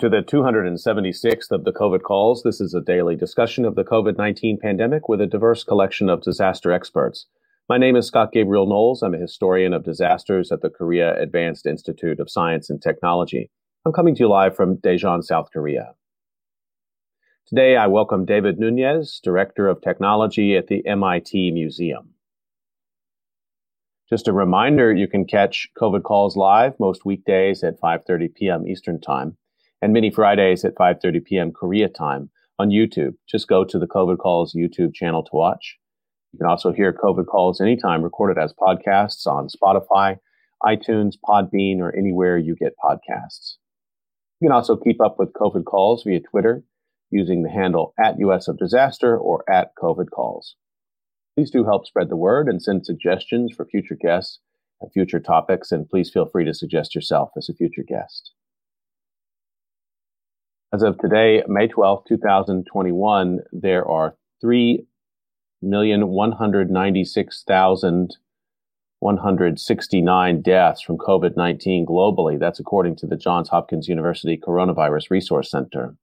To the 276th of the COVID calls. This is a daily discussion of the COVID 19 pandemic with a diverse collection of disaster experts. My name is Scott Gabriel Knowles. I'm a historian of disasters at the Korea Advanced Institute of Science and Technology. I'm coming to you live from Daejeon, South Korea. Today, I welcome David Nunez, Director of Technology at the MIT Museum. Just a reminder, you can catch COVID calls live most weekdays at 5:30 p.m. Eastern Time and many Fridays at 5:30 p.m. Korea time on YouTube. Just go to the COVID calls YouTube channel to watch. You can also hear COVID calls anytime recorded as podcasts on Spotify, iTunes, Podbean, or anywhere you get podcasts. You can also keep up with COVID calls via Twitter using the handle at US of Disaster or at COVID calls. Please do help spread the word and send suggestions for future guests and future topics, and please feel free to suggest yourself as a future guest. As of today, May 12, 2021, there are 3,196,169 deaths from COVID 19 globally. That's according to the Johns Hopkins University Coronavirus Resource Center.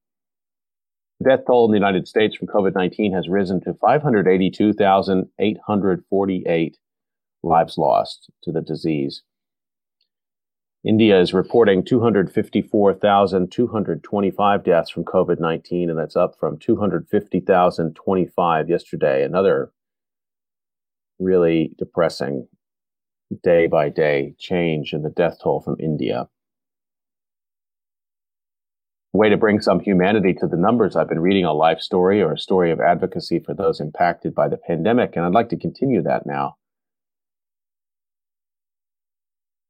The death toll in the United States from COVID 19 has risen to 582,848 lives lost to the disease. India is reporting 254,225 deaths from COVID 19, and that's up from 250,025 yesterday. Another really depressing day by day change in the death toll from India. Way to bring some humanity to the numbers, I've been reading a life story or a story of advocacy for those impacted by the pandemic, and I'd like to continue that now.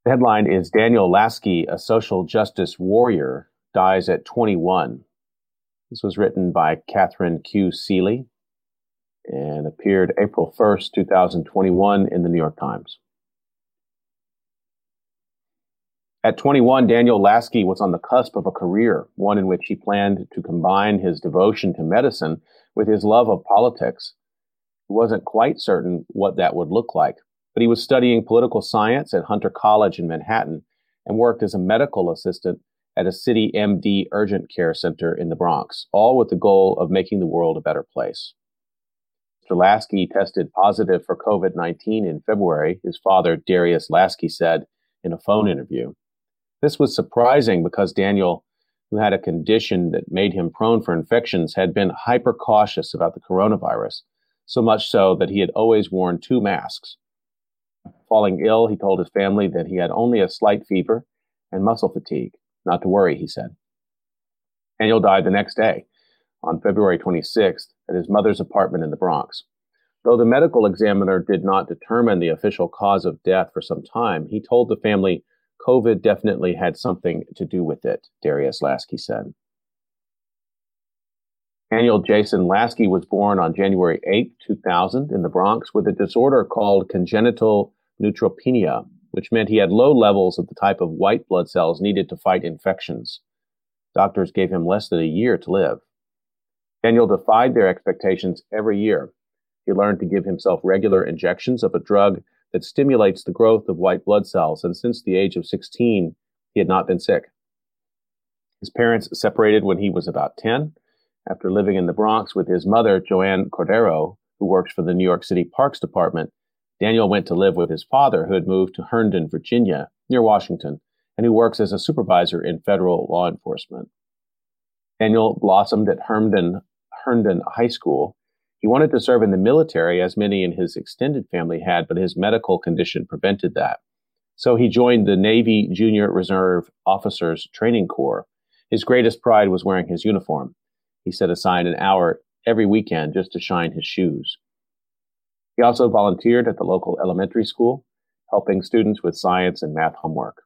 The headline is Daniel Lasky, a social justice warrior, dies at 21. This was written by Katharine Q. Seelye and appeared April 1st, 2021 in the New York Times. At 21, Daniel Lasky was on the cusp of a career, one in which he planned to combine his devotion to medicine with his love of politics. He wasn't quite certain what that would look like but he was studying political science at Hunter College in Manhattan and worked as a medical assistant at a CityMD urgent care center in the Bronx, all with the goal of making the world a better place. Mr. Lasky tested positive for COVID 19 in February, his father, Darius Lasky, said in a phone interview. This was surprising because Daniel, who had a condition that made him prone for infections, had been hyper cautious about the coronavirus, so much so that he had always worn two masks Falling ill, he told his family that he had only a slight fever and muscle fatigue. Not to worry, he said. Daniel died the next day, on February 26th, at his mother's apartment in the Bronx. Though the medical examiner did not determine the official cause of death for some time, he told the family COVID definitely had something to do with it, Darius Lasky said. Daniel Jason Lasky was born on January 8, 2000, in the Bronx with a disorder called congenital neutropenia, which meant he had low levels of the type of white blood cells needed to fight infections. Doctors gave him less than a year to live. Daniel defied their expectations every year. He learned to give himself regular injections of a drug that stimulates the growth of white blood cells, and since the age of 16, he had not been sick. His parents separated when he was about 10 after living in the Bronx with his mother, Joanne Cordero, who works for the New York City Parks Department. Daniel went to live with his father, who had moved to Herndon, Virginia, near Washington, and who works as a supervisor in federal law enforcement. Daniel blossomed at Herndon, Herndon High School. He wanted to serve in the military, as many in his extended family had, but his medical condition prevented that. So he joined the Navy Junior Reserve Officers Training Corps. His greatest pride was wearing his uniform. He set aside an hour every weekend just to shine his shoes. He also volunteered at the local elementary school, helping students with science and math homework.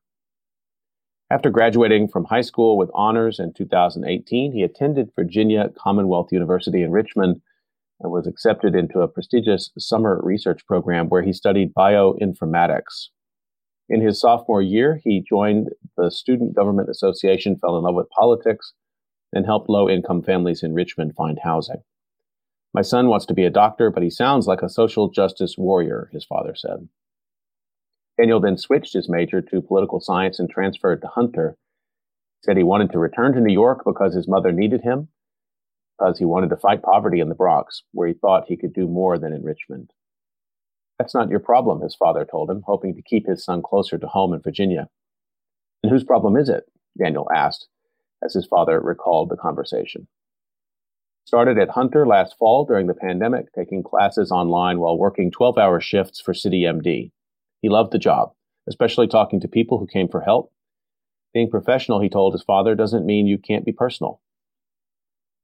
After graduating from high school with honors in 2018, he attended Virginia Commonwealth University in Richmond and was accepted into a prestigious summer research program where he studied bioinformatics. In his sophomore year, he joined the Student Government Association, fell in love with politics, and helped low income families in Richmond find housing. My son wants to be a doctor, but he sounds like a social justice warrior, his father said. Daniel then switched his major to political science and transferred to Hunter. He said he wanted to return to New York because his mother needed him, because he wanted to fight poverty in the Bronx, where he thought he could do more than in Richmond. That's not your problem, his father told him, hoping to keep his son closer to home in Virginia. And whose problem is it? Daniel asked, as his father recalled the conversation. Started at Hunter last fall during the pandemic, taking classes online while working 12 hour shifts for CityMD. He loved the job, especially talking to people who came for help. Being professional, he told his father, doesn't mean you can't be personal.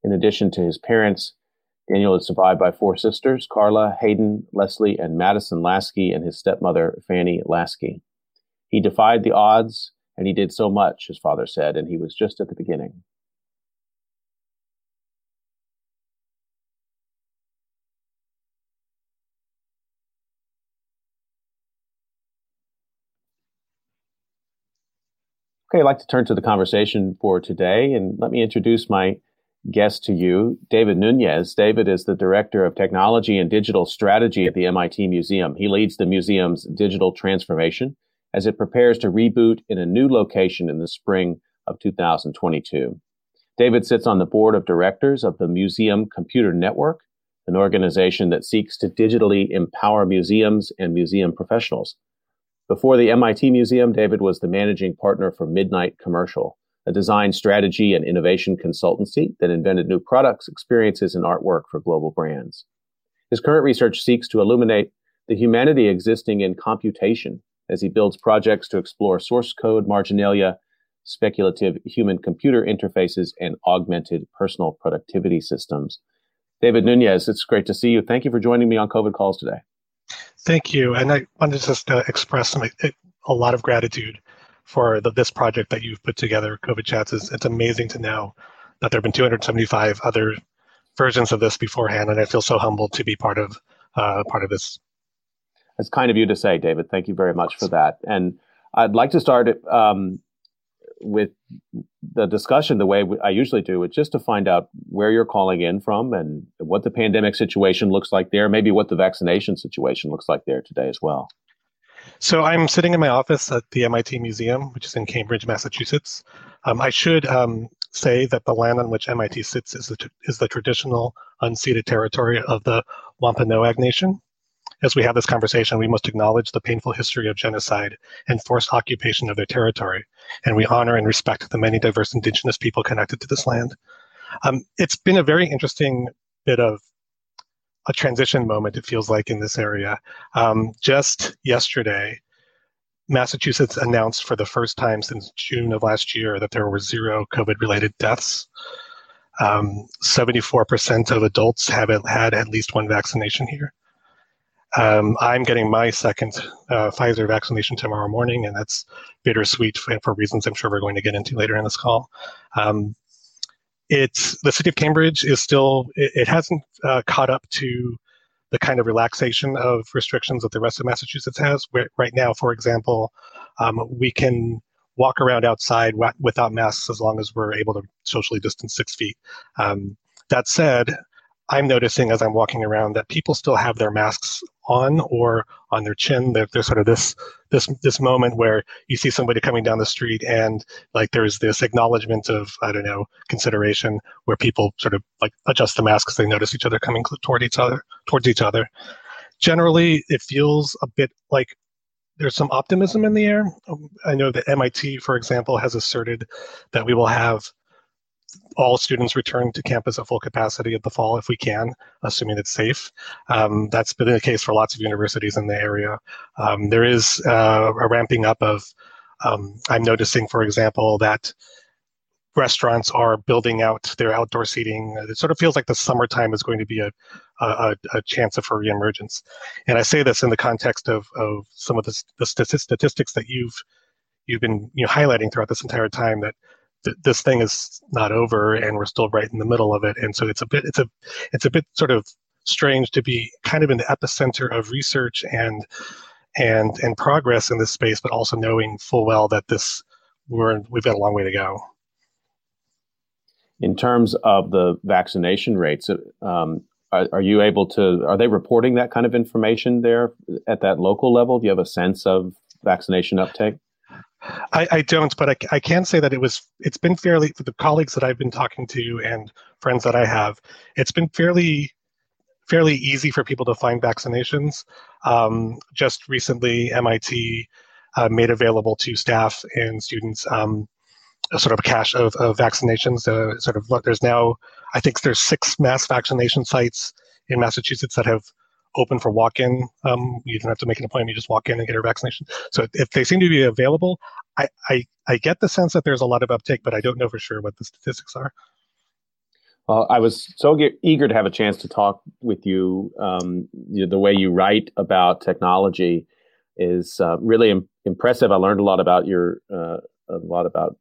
In addition to his parents, Daniel is survived by four sisters Carla, Hayden, Leslie, and Madison Lasky, and his stepmother, Fanny Lasky. He defied the odds, and he did so much, his father said, and he was just at the beginning. Okay, I'd like to turn to the conversation for today, and let me introduce my guest to you, David Nunez. David is the Director of Technology and Digital Strategy at the MIT Museum. He leads the museum's digital transformation as it prepares to reboot in a new location in the spring of 2022. David sits on the board of directors of the Museum Computer Network, an organization that seeks to digitally empower museums and museum professionals. Before the MIT Museum, David was the managing partner for Midnight Commercial, a design strategy and innovation consultancy that invented new products, experiences, and artwork for global brands. His current research seeks to illuminate the humanity existing in computation as he builds projects to explore source code marginalia, speculative human computer interfaces, and augmented personal productivity systems. David Nunez, it's great to see you. Thank you for joining me on COVID Calls today. Thank you. And I wanted to just express a lot of gratitude for the, this project that you've put together, COVID Chats. Is, it's amazing to know that there have been 275 other versions of this beforehand, and I feel so humbled to be part of uh, part of this. It's kind of you to say, David. Thank you very much for that. And I'd like to start um, with the discussion the way I usually do, it's just to find out where you're calling in from and what the pandemic situation looks like there, maybe what the vaccination situation looks like there today as well. So I'm sitting in my office at the MIT Museum, which is in Cambridge, Massachusetts. Um, I should um, say that the land on which MIT sits is the, is the traditional unceded territory of the Wampanoag Nation as we have this conversation, we must acknowledge the painful history of genocide and forced occupation of their territory, and we honor and respect the many diverse indigenous people connected to this land. Um, it's been a very interesting bit of a transition moment, it feels like, in this area. Um, just yesterday, Massachusetts announced for the first time since June of last year that there were zero COVID related deaths. Um, 74% of adults have had at least one vaccination here. Um, I'm getting my second uh, Pfizer vaccination tomorrow morning, and that's bittersweet for, for, reasons I'm sure we're going to get into later in this call. Um, it's the city of Cambridge is still it, it hasn't uh, caught up to the kind of relaxation of restrictions that the rest of Massachusetts has. Where, right now, for example, um, we can walk around outside without masks as long as we're able to socially distance six feet. Um, that said, I'm noticing as I'm walking around that people still have their masks on or on their chin. There, there's sort of this this this moment where you see somebody coming down the street and like there's this acknowledgement of I don't know consideration where people sort of like adjust the mask because they notice each other coming toward each other towards each other. Generally, it feels a bit like there's some optimism in the air. I know that MIT, for example, has asserted that we will have all students return to campus at full capacity at the fall if we can, assuming it's safe. Um, that's been the case for lots of universities in the area. Um, there is uh, a ramping up of, um, I'm noticing, for example, that restaurants are building out their outdoor seating. It sort of feels like the summertime is going to be a, a, a chance for reemergence. And I say this in the context of, of some of the, the statistics that you've you've been you know, highlighting throughout this entire time that th- this thing is not over and we're still right in the middle of it. And so it's a bit it's a it's a bit sort of strange to be kind of in the epicenter of research and and and progress in this space but also knowing full well that this we're we've got a long way to go. In terms of the vaccination rates um, are, are, you able to are they reporting that kind of information there at that local level? Do you have a sense of vaccination uptake I, I don't, but I, I can say that it was. It's been fairly for the colleagues that I've been talking to and friends that I have. It's been fairly fairly easy for people to find vaccinations. Um, just recently, MIT uh, made available to staff and students um, a sort of cache of, of vaccinations. Uh, sort of there's now, I think there's six mass vaccination sites in Massachusetts that have open for walk-in. Um, you don't have to make an appointment; you just walk in and get your vaccination. So if they seem to be available, I, I, I get the sense that there's a lot of uptake, but I don't know for sure what the statistics are. Well, I was so ge- eager to have a chance to talk with you. Um, you know, the way you write about technology is uh, really Im- impressive. I learned a lot about your uh, a lot about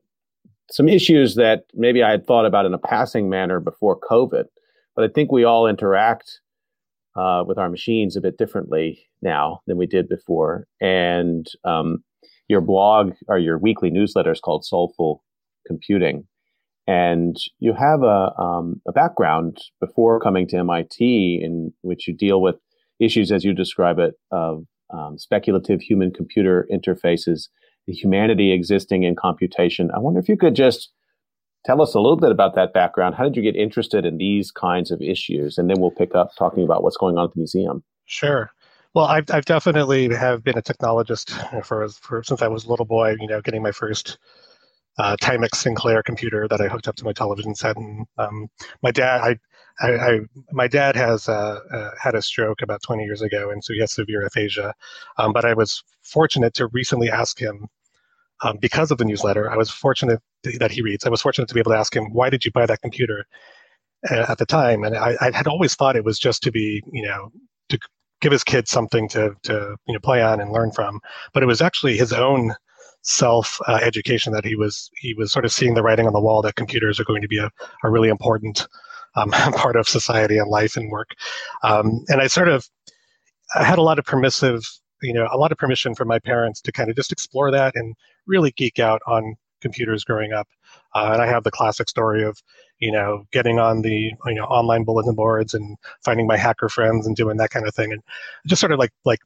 some issues that maybe I had thought about in a passing manner before COVID, but I think we all interact uh, with our machines a bit differently now than we did before. And um, your blog or your weekly newsletter is called Soulful Computing and you have a, um, a background before coming to MIT in which you deal with issues, as you describe it, of um, speculative human computer interfaces, the humanity existing in computation. I wonder if you could just tell us a little bit about that background. How did you get interested in these kinds of issues? And then we'll pick up talking about what's going on at the museum. Sure. Well, I've, I've definitely have been a technologist for, for since I was a little boy. You know, getting my first uh, Timex Sinclair computer that I hooked up to my television set. And um, my dad, I, I, I, my dad has uh, uh, had a stroke about 20 years ago, and so he has severe aphasia. Um, but I was fortunate to recently ask him, um, because of the newsletter, I was fortunate that he reads. I was fortunate to be able to ask him, "Why did you buy that computer?" Uh, at the time, and I, I had always thought it was just to be, you know, to give his kids something to to you know play on and learn from. But it was actually his own self uh, education that he was he was sort of seeing the writing on the wall that computers are going to be a, a really important um, part of society and life and work. Um, and I sort of I had a lot of permissive, you know, a lot of permission from my parents to kind of just explore that and really geek out on computers growing up. Uh, and I have the classic story of, you know, getting on the you know online bulletin boards and finding my hacker friends and doing that kind of thing, and just sort of like like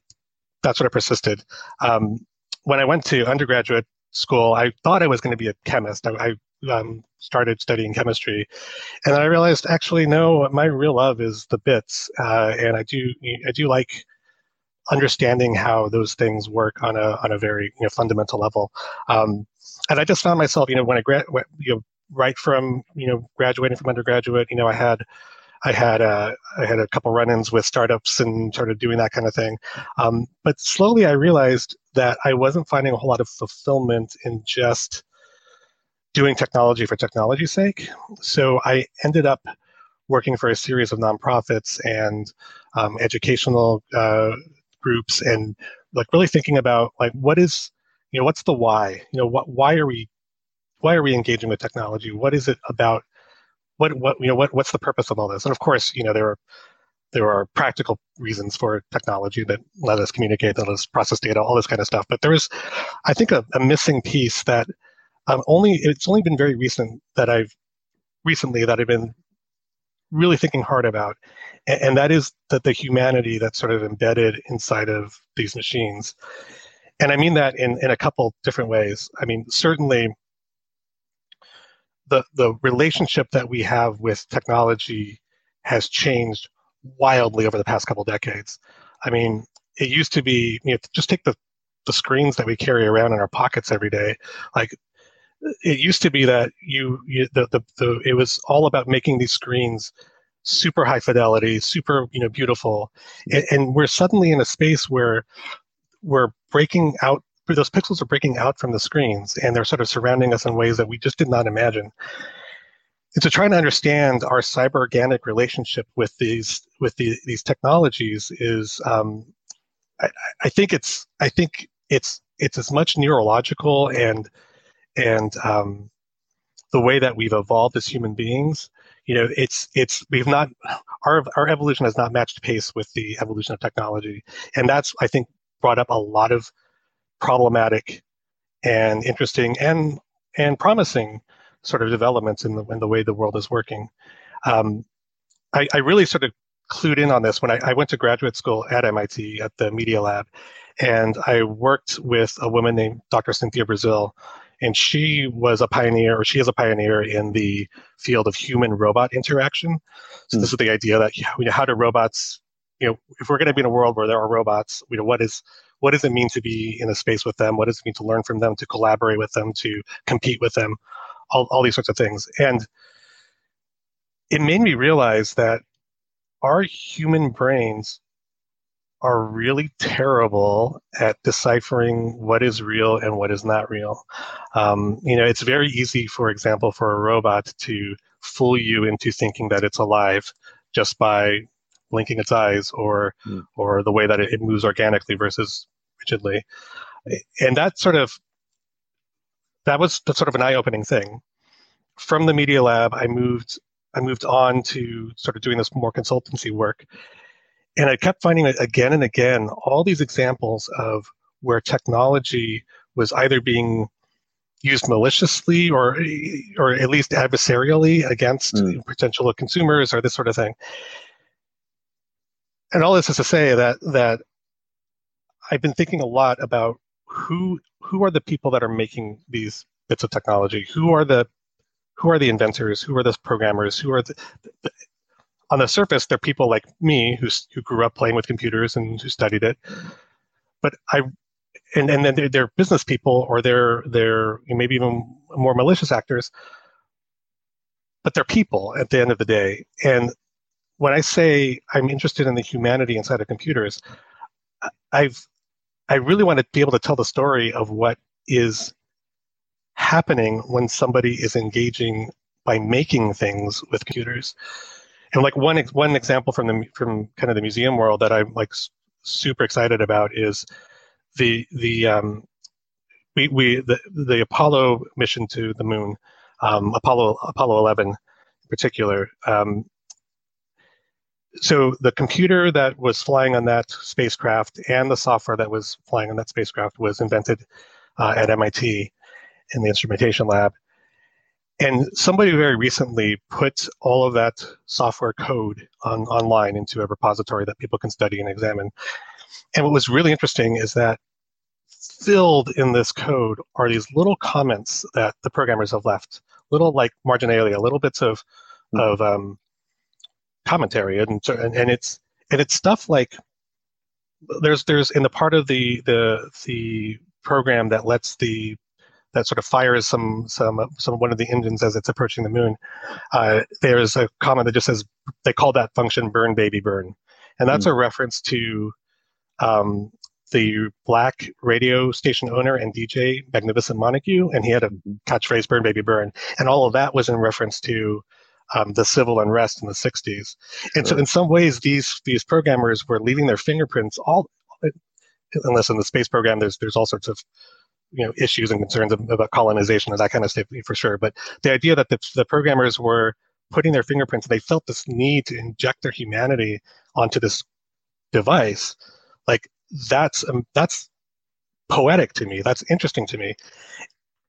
that sort of persisted. Um, when I went to undergraduate school, I thought I was going to be a chemist. I, I um, started studying chemistry, and I realized actually no, my real love is the bits, uh, and I do I do like understanding how those things work on a on a very you know, fundamental level. Um, and I just found myself, you know, when I grad, you know, right from you know graduating from undergraduate, you know, I had I had a I had a couple run-ins with startups and started doing that kind of thing. Um, but slowly, I realized that I wasn't finding a whole lot of fulfillment in just doing technology for technology's sake. So I ended up working for a series of nonprofits and um, educational uh, groups, and like really thinking about like what is you know what's the why? You know what why are we why are we engaging with technology? What is it about what what you know what what's the purpose of all this? And of course, you know there are there are practical reasons for technology that let us communicate, that let us process data, all this kind of stuff. But there is, I think, a, a missing piece that um, only it's only been very recent that I've recently that I've been really thinking hard about, and, and that is that the humanity that's sort of embedded inside of these machines. And I mean that in, in a couple different ways. I mean, certainly the the relationship that we have with technology has changed wildly over the past couple decades. I mean, it used to be you know just take the the screens that we carry around in our pockets every day. Like it used to be that you, you the, the the it was all about making these screens super high fidelity, super you know beautiful, and, and we're suddenly in a space where we're breaking out those pixels are breaking out from the screens and they're sort of surrounding us in ways that we just did not imagine. And so trying to understand our cyber organic relationship with these with the, these technologies is, um, I, I, think it's I think it's it's as much neurological and and um, the way that we've evolved as human beings. You know, it's it's we've not our our evolution has not matched pace with the evolution of technology, and that's I think brought up a lot of problematic and interesting and and promising sort of developments in the in the way the world is working. Um, I, I, really sort of clued in on this when I, I went to graduate school at MIT at the Media Lab, and I worked with a woman named Dr. Cynthia Breazeal, and she was a pioneer, or she is a pioneer in the field of human-robot interaction. So mm. this is the idea that you know, how do robots, you know, if we're going to be in a world where there are robots, you know, what is what does it mean to be in a space with them? What does it mean to learn from them, to collaborate with them, to compete with them, all, all these sorts of things. And it made me realize that our human brains are really terrible at deciphering what is real and what is not real. Um, you know, it's very easy, for example, for a robot to fool you into thinking that it's alive just by blinking its eyes or mm. or the way that it, it moves organically versus rigidly. And that sort of that was sort of an eye-opening thing. From the media lab, I moved I moved on to sort of doing this more consultancy work. And I kept finding again and again all these examples of where technology was either being used maliciously or or at least adversarially against mm. potential consumers or this sort of thing. And all this is to say that that I've been thinking a lot about who who are the people that are making these bits of technology? Who are the who are the inventors? Who are the programmers? Who are the, the on the surface, they're people like me who who grew up playing with computers and who studied it. But I and and then they're, they're business people or they're they're maybe even more malicious actors. But they're people at the end of the day. And when I say I'm interested in the humanity inside of computers, I've I really want to be able to tell the story of what is happening when somebody is engaging by making things with computers. And like one one example from the from kind of the museum world that I'm like super excited about is the the um, we we the the Apollo mission to the moon, um, Apollo Apollo 11 in particular. Um, so the computer that was flying on that spacecraft and the software that was flying on that spacecraft was invented uh, at MIT in the instrumentation lab. And somebody very recently put all of that software code on, online into a repository that people can study and examine. And what was really interesting is that filled in this code are these little comments that the programmers have left, little like marginalia, little bits of, mm-hmm. of um, commentary and, and and it's and it's stuff like there's there's in the part of the the the program that lets the that sort of fires some some some one of the engines as it's approaching the moon. Uh, there's a comment that just says they call that function "burn baby burn," and that's mm. a reference to um, the black radio station owner and DJ Magnificent Montague, and he had a mm-hmm. catchphrase "burn baby burn," and all of that was in reference to um, the civil unrest in the 60s. And so, in some ways, these these programmers were leaving their fingerprints all. Unless in the space program, there's there's all sorts of you know issues and concerns about colonization and that kind of stuff for sure. But the idea that the, the programmers were putting their fingerprints, they felt this need to inject their humanity onto this device, like that's um, that's poetic to me. That's interesting to me,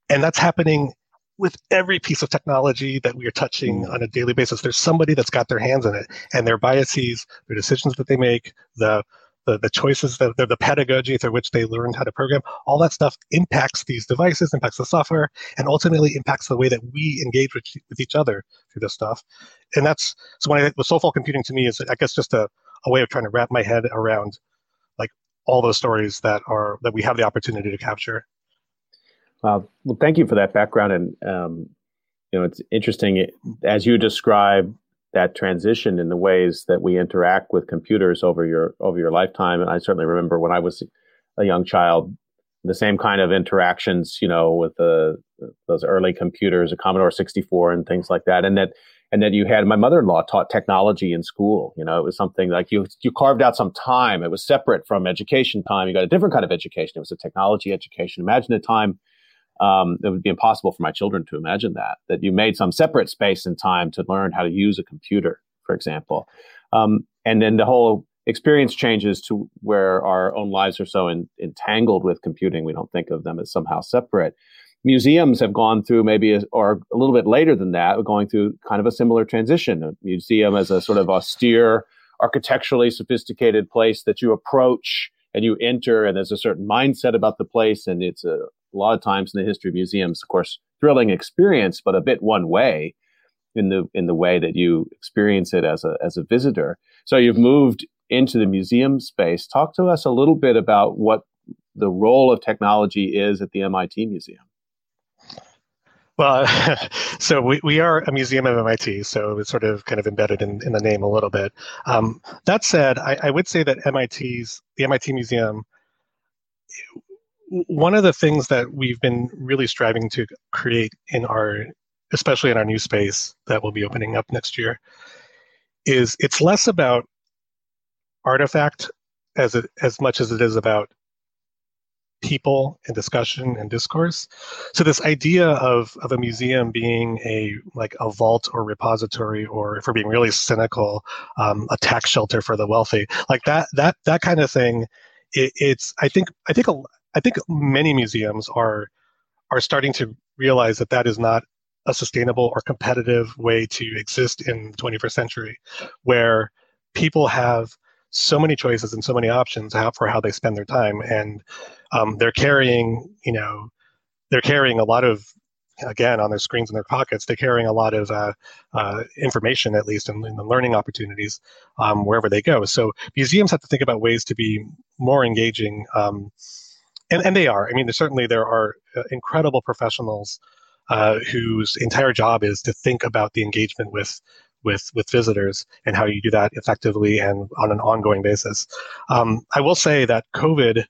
and that's happening with every piece of technology that we are touching mm. on a daily basis, there's somebody that's got their hands in it, and their biases, their decisions that they make, the the, the choices, the, the, the pedagogy through which they learned how to program, all that stuff impacts these devices, impacts the software, and ultimately impacts the way that we engage with, with each other through this stuff. And that's so when I with soulful computing to me is I guess just a, a way of trying to wrap my head around like all those stories that are that we have the opportunity to capture. Uh, well, thank you for that background, and um, you know it's interesting as you describe that transition in the ways that we interact with computers over your over your lifetime. And I certainly remember when I was a young child, the same kind of interactions, you know, with the those early computers, a Commodore 64 and things like that, and that and that you had my mother-in-law taught technology in school. You know it was something like you you carved out some time. It was separate from education time. You got a different kind of education. It was a technology education. Imagine a time um, it would be impossible for my children to imagine that that you made some separate space and time to learn how to use a computer for example. Um, and then the whole experience changes to where our own lives are so in, entangled with computing we don't think of them as somehow separate. Museums have gone through maybe a, or a little bit later than that going through kind of a similar transition. A museum as a sort of austere architecturally sophisticated place that you approach and you enter and there's a certain mindset about the place and it's a, a lot of times in the history of museums of course thrilling experience but a bit one way in the in the way that you experience it as a as a visitor. So you've moved into the museum space. Talk to us a little bit about what the role of technology is at the MIT museum well, so we, we are a museum of MIT, so it's sort of kind of embedded in, in the name a little bit. Um, that said, I, I, would say that MIT's the MIT Museum. One of the things that we've been really striving to create in our, especially in our new space that will be opening up next year, is it's less about artifact as it, as much as it is about people and discussion and discourse. So this idea of, of a museum being a like a vault or repository, or if we're being really cynical, um, a tax shelter for the wealthy, like that that that kind of thing. It, it's I think I think a, I think many museums are are starting to realize that that is not a sustainable or competitive way to exist in the 21st century, where people have so many choices and so many options for how they spend their time. And um, they're carrying you know they're carrying a lot of again on their screens in their pockets they're carrying a lot of uh, uh, information at least and, learning opportunities um, wherever they go. So museums have to think about ways to be more engaging um, and, and they are. I mean certainly there are uh, incredible professionals uh, whose entire job is to think about the engagement with with with visitors and how you do that effectively and on an ongoing basis. Um, I will say that COVID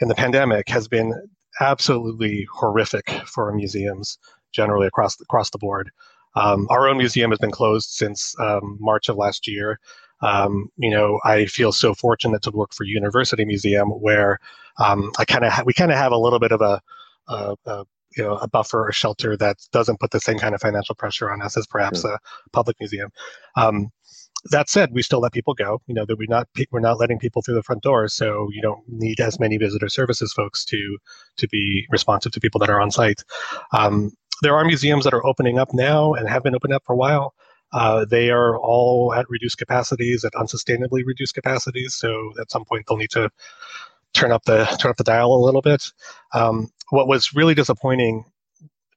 and the pandemic has been absolutely horrific for museums generally across the, across the board. Um, our own museum has been closed since um, March of last year. Um, you know, I feel so fortunate to work for University Museum, where um, I kind of ha- we kind of have a little bit of a, a, a you know a buffer or shelter that doesn't put the same kind of financial pressure on us as perhaps a public museum. Um, that said, we still let people go. You know that we're not we're not letting people through the front door, so you don't need as many visitor services folks to to be responsive to people that are on site. Um, there are museums that are opening up now and have been opening up for a while. Uh, they are all at reduced capacities, at unsustainably reduced capacities. So at some point they'll need to turn up the turn up the dial a little bit. Um, what was really disappointing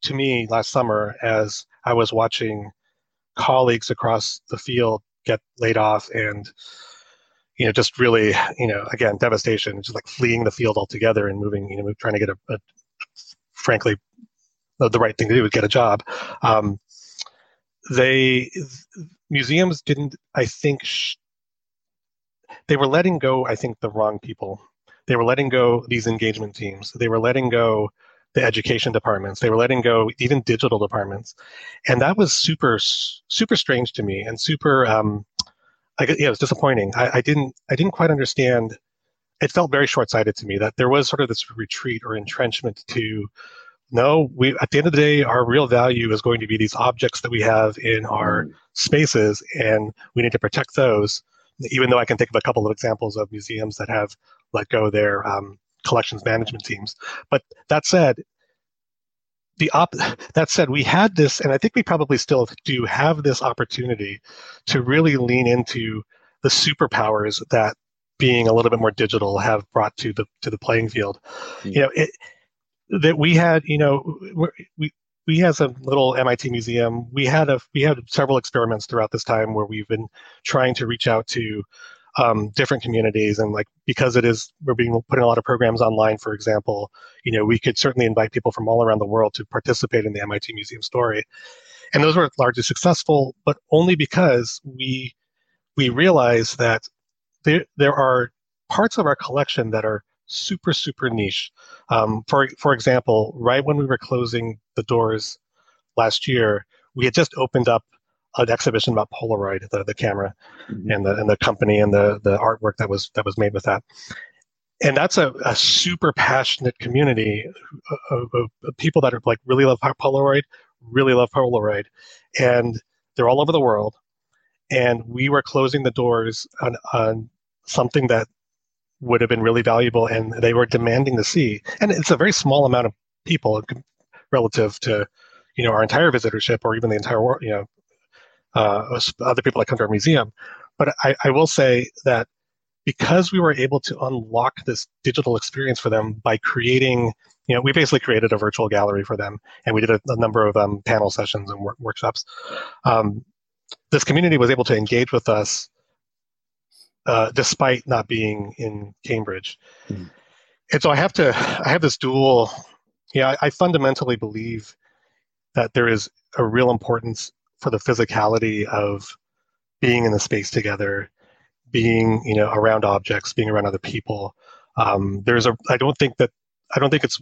to me last summer as I was watching colleagues across the field get laid off and you know just really you know again devastation just like fleeing the field altogether and moving you know trying to get a, a frankly the right thing to do is get a job um, they museums didn't i think sh- they were letting go i think the wrong people they were letting go these engagement teams. They were letting go the education departments. They were letting go even digital departments, and that was super super strange to me and super. Um, I, yeah, it was disappointing. I, I didn't I didn't quite understand. It felt very short sighted to me that there was sort of this retreat or entrenchment to no, we at the end of the day, our real value is going to be these objects that we have in our mm. spaces, and we need to protect those. Even though I can think of a couple of examples of museums that have let go their um, collections management teams. But that said, the op- that said, we had this, and I think we probably still do have this opportunity to really lean into the superpowers that being a little bit more digital have brought to the to the playing field. Mm-hmm. You know, it, that we had, you know, we we as a little MIT museum, we had a we had several experiments throughout this time where we've been trying to reach out to um, different communities. And like because it is we're being putting a lot of programs online for example you know we could certainly invite people from all around the world to participate in the mit museum story. And those were largely successful but only because we we realized that there there are parts of our collection that are super super niche. Um, for for example right when we were closing the doors last year we had just opened up an exhibition about Polaroid, the, the camera, mm-hmm. and the and the company and the the artwork that was that was made with that. And that's a, a super passionate community of, of, of people that are like really love Polaroid, really love Polaroid, and they're all over the world. And we were closing the doors on, on something that would have been really valuable, and they were demanding to see. And it's a very small amount of people relative to you know our entire visitorship or even the entire world you know uh, other people that come to our museum. but I, I will say that because we were able to unlock this digital experience for them by creating you know we basically created a virtual gallery for them and we did a, a number of um, panel sessions and work, workshops um, this community was able to engage with us uh, despite not being in cambridge mm-hmm. and so i have to i have this dual yeah I, I fundamentally believe that there is a real importance for the physicality of being in the space together being you know around objects being around other people um, there's a i don't think that i don't think it's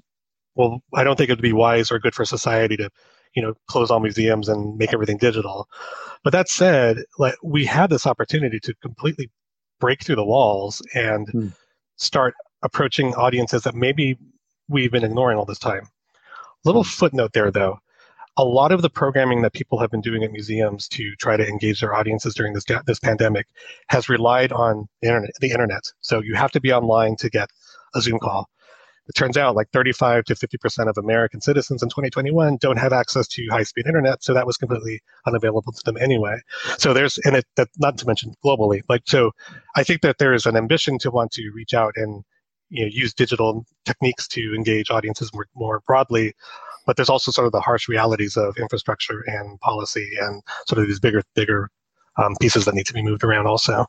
well i don't think it would be wise or good for society to you know close all museums and make everything digital but that said like we had this opportunity to completely break through the walls and hmm. start approaching audiences that maybe we've been ignoring all this time little hmm. footnote there though a lot of the programming that people have been doing at museums to try to engage their audiences during this this pandemic has relied on the internet. The internet. So you have to be online to get a Zoom call. It turns out like 35 to 50 percent of American citizens in 2021 don't have access to high-speed internet, so that was completely unavailable to them anyway. So there's and it that, not to mention globally. Like so, I think that there is an ambition to want to reach out and you know use digital techniques to engage audiences more, more broadly but there's also sort of the harsh realities of infrastructure and policy and sort of these bigger, bigger um, pieces that need to be moved around also.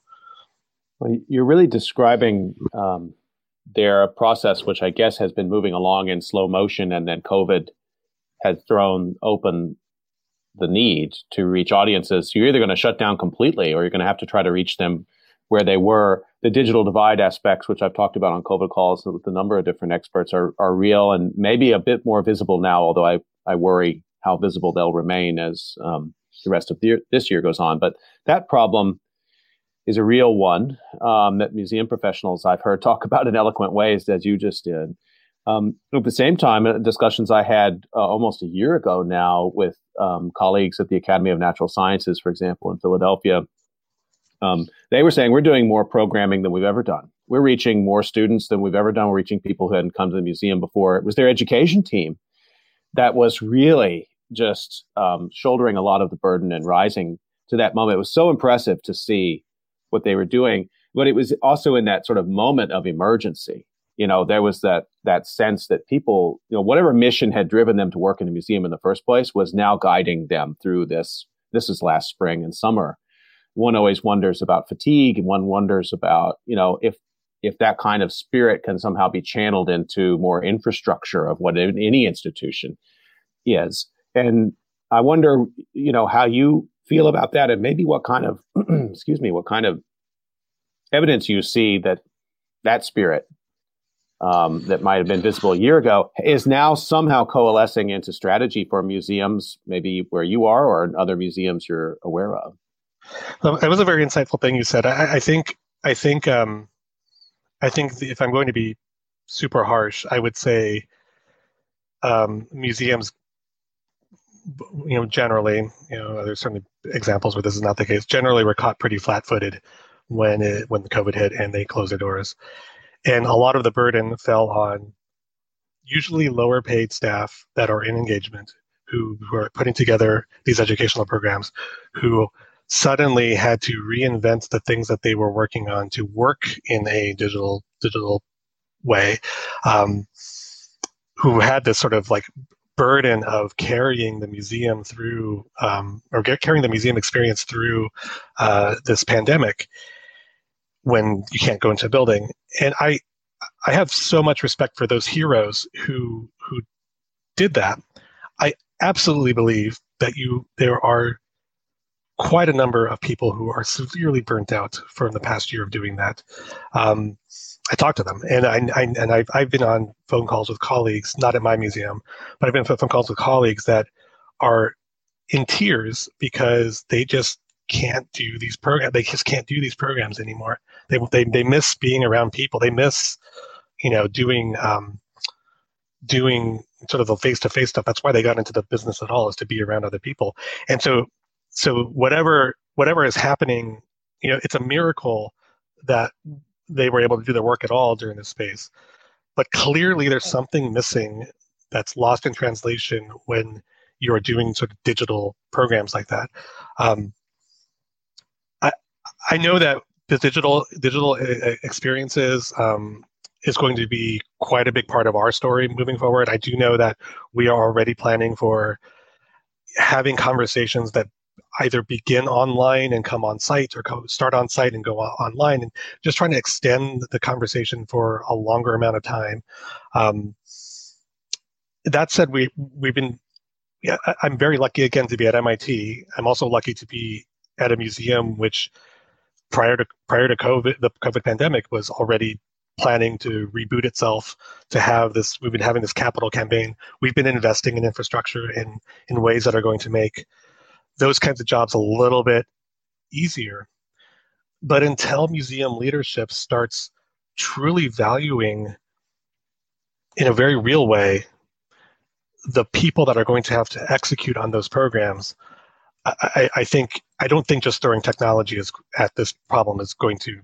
Well, you're really describing um, their process, which I guess has been moving along in slow motion, and then COVID has thrown open the need to reach audiences. You're either going to shut down completely, or you're going to have to try to reach them where they were. The digital divide aspects, which I've talked about on COVID calls with a number of different experts, are, are real and maybe a bit more visible now, although I, I worry how visible they'll remain as um, the rest of the year, this year goes on. But that problem is a real one um, that museum professionals I've heard talk about in eloquent ways, as you just did. Um, at the same time, uh, discussions I had uh, almost a year ago now with um, colleagues at the Academy of Natural Sciences, for example, in Philadelphia, um, they were saying we're doing more programming than we've ever done. We're reaching more students than we've ever done. We're reaching people who hadn't come to the museum before. It was their education team that was really just um, shouldering a lot of the burden and rising to that moment. It was so impressive to see what they were doing, but it was also in that sort of moment of emergency. You know, there was that that sense that people, you know, whatever mission had driven them to work in a museum in the first place was now guiding them through this. This is last spring and summer one always wonders about fatigue and one wonders about, you know, if if that kind of spirit can somehow be channeled into more infrastructure of what any institution is. And I wonder, you know, how you feel about that and maybe what kind of, excuse me, what kind of evidence you see that that spirit um, that might have been visible a year ago is now somehow coalescing into strategy for museums, maybe where you are or other museums you're aware of. Um, that was a very insightful thing you said. I, I think I think um, I think if I'm going to be super harsh, I would say um, museums, you know, generally, you know, there's certainly examples where this is not the case. Generally, were caught pretty flat-footed when it when the COVID hit and they closed their doors, and a lot of the burden fell on usually lower paid staff that are in engagement who, who are putting together these educational programs who suddenly had to reinvent the things that they were working on to work in a digital digital way um, who had this sort of like burden of carrying the museum through um, or carrying the museum experience through uh, this pandemic when you can't go into a building. And i i have so much respect for those heroes who who did that. I absolutely believe that you there are quite a number of people who are severely burnt out from the past year of doing that. Um, I talked to them, and I, I, and I've I've been on phone calls with colleagues, not at my museum, but I've been on phone calls with colleagues that are in tears because they just can't do these programs. They just can't do these programs anymore. They they they miss being around people. They miss, you know, doing um, doing sort of the face to face stuff. That's why they got into the business at all, is to be around other people. And so so whatever whatever is happening, you know, it's a miracle that they were able to do their work at all during this space. But clearly, there's something missing that's lost in translation when you're doing sort of digital programs like that. Um, I I know that the digital digital experiences um, is going to be quite a big part of our story moving forward. I do know that we are already planning for having conversations that either begin online and come on site or co- start on site and go online and just trying to extend the conversation for a longer amount of time. Um, that said we we've been yeah, i'm very lucky again to be at mit i'm also lucky to be at a museum which prior to prior to covid the covid pandemic was already planning to reboot itself to have this we've been having this capital campaign. We've been investing in infrastructure in in ways that are going to make those kinds of jobs a little bit easier but until museum leadership starts truly valuing in a very real way the people that are going to have to execute on those programs I, I, think I don't think just throwing technology is at this problem is going to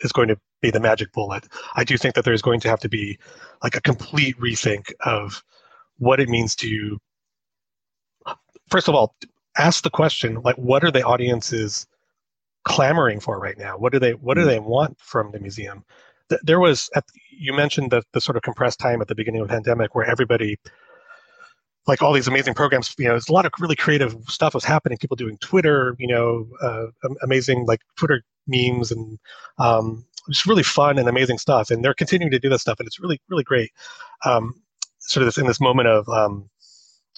is going to be the magic bullet. I do think that there's going to have to be like a complete rethink of what it means to first of all ask the question like what are the audiences clamoring for right now what do they what do hmm. they want from the museum there was you mentioned the, the sort of compressed time at the beginning of the pandemic where everybody like all these amazing programs you know there's a lot of really creative stuff was happening people doing twitter you know uh, amazing like twitter memes and um, just really fun and amazing stuff. And they're continuing to do this stuff, and it's really really great. Um, sort of this in this moment of um,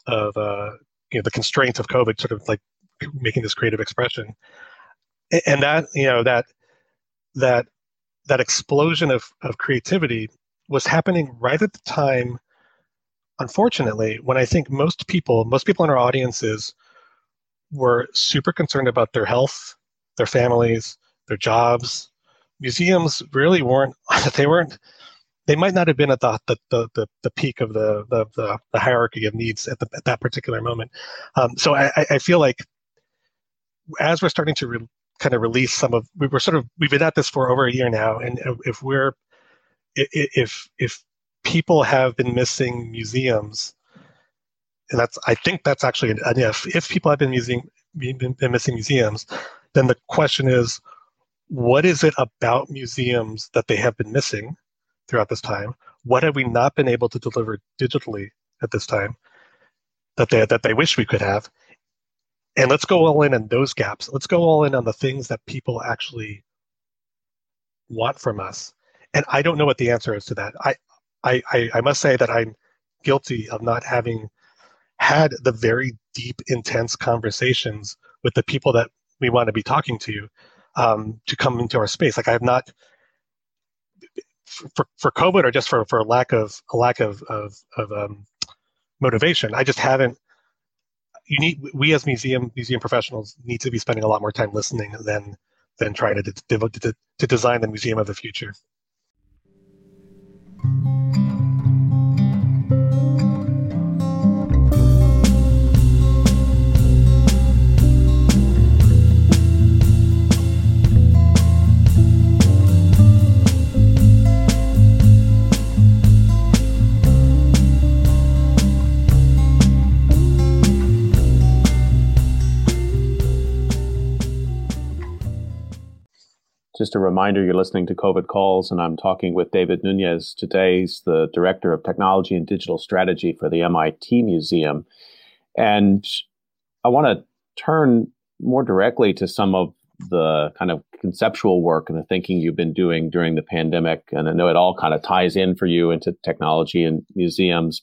of uh, you know the constraints of COVID, sort of like making this creative expression, and that you know that that that explosion of of creativity was happening right at the time unfortunately when i think most people most people in our audiences were super concerned about their health their families their jobs. Museums really weren't. They weren't. They might not have been at the the, the, the peak of the, the, the, hierarchy of needs at, the, at that particular moment. Um, so I, I feel like as we're starting to re- kind of release some of, we were sort of we've been at this for over a year now, and if we're if if people have been missing museums, and that's I think that's actually an if. If people have been using been, been missing museums, then the question is, what is it about museums that they have been missing throughout this time? What have we not been able to deliver digitally at this time that they that they wish we could have? And let's go all in on those gaps. Let's go all in on the things that people actually want from us. And I don't know what the answer is to that. I I, I must say that I'm guilty of not having had the very deep, intense conversations with the people that we want to be talking to um, to come into our space. Like I have not for, for COVID or just for, for a lack of a lack of of, of um, motivation. I just haven't. You need we as museum museum professionals need to be spending a lot more time listening than than trying to to, to, to design the museum of the future. Just a reminder, you're listening to COVID Calls, and I'm talking with David Nunez. Today, he's the Director of Technology and Digital Strategy for the MIT Museum. And I want to turn more directly to some of the kind of conceptual work and the thinking you've been doing during the pandemic. And I know it all kind of ties in for you into technology and museums.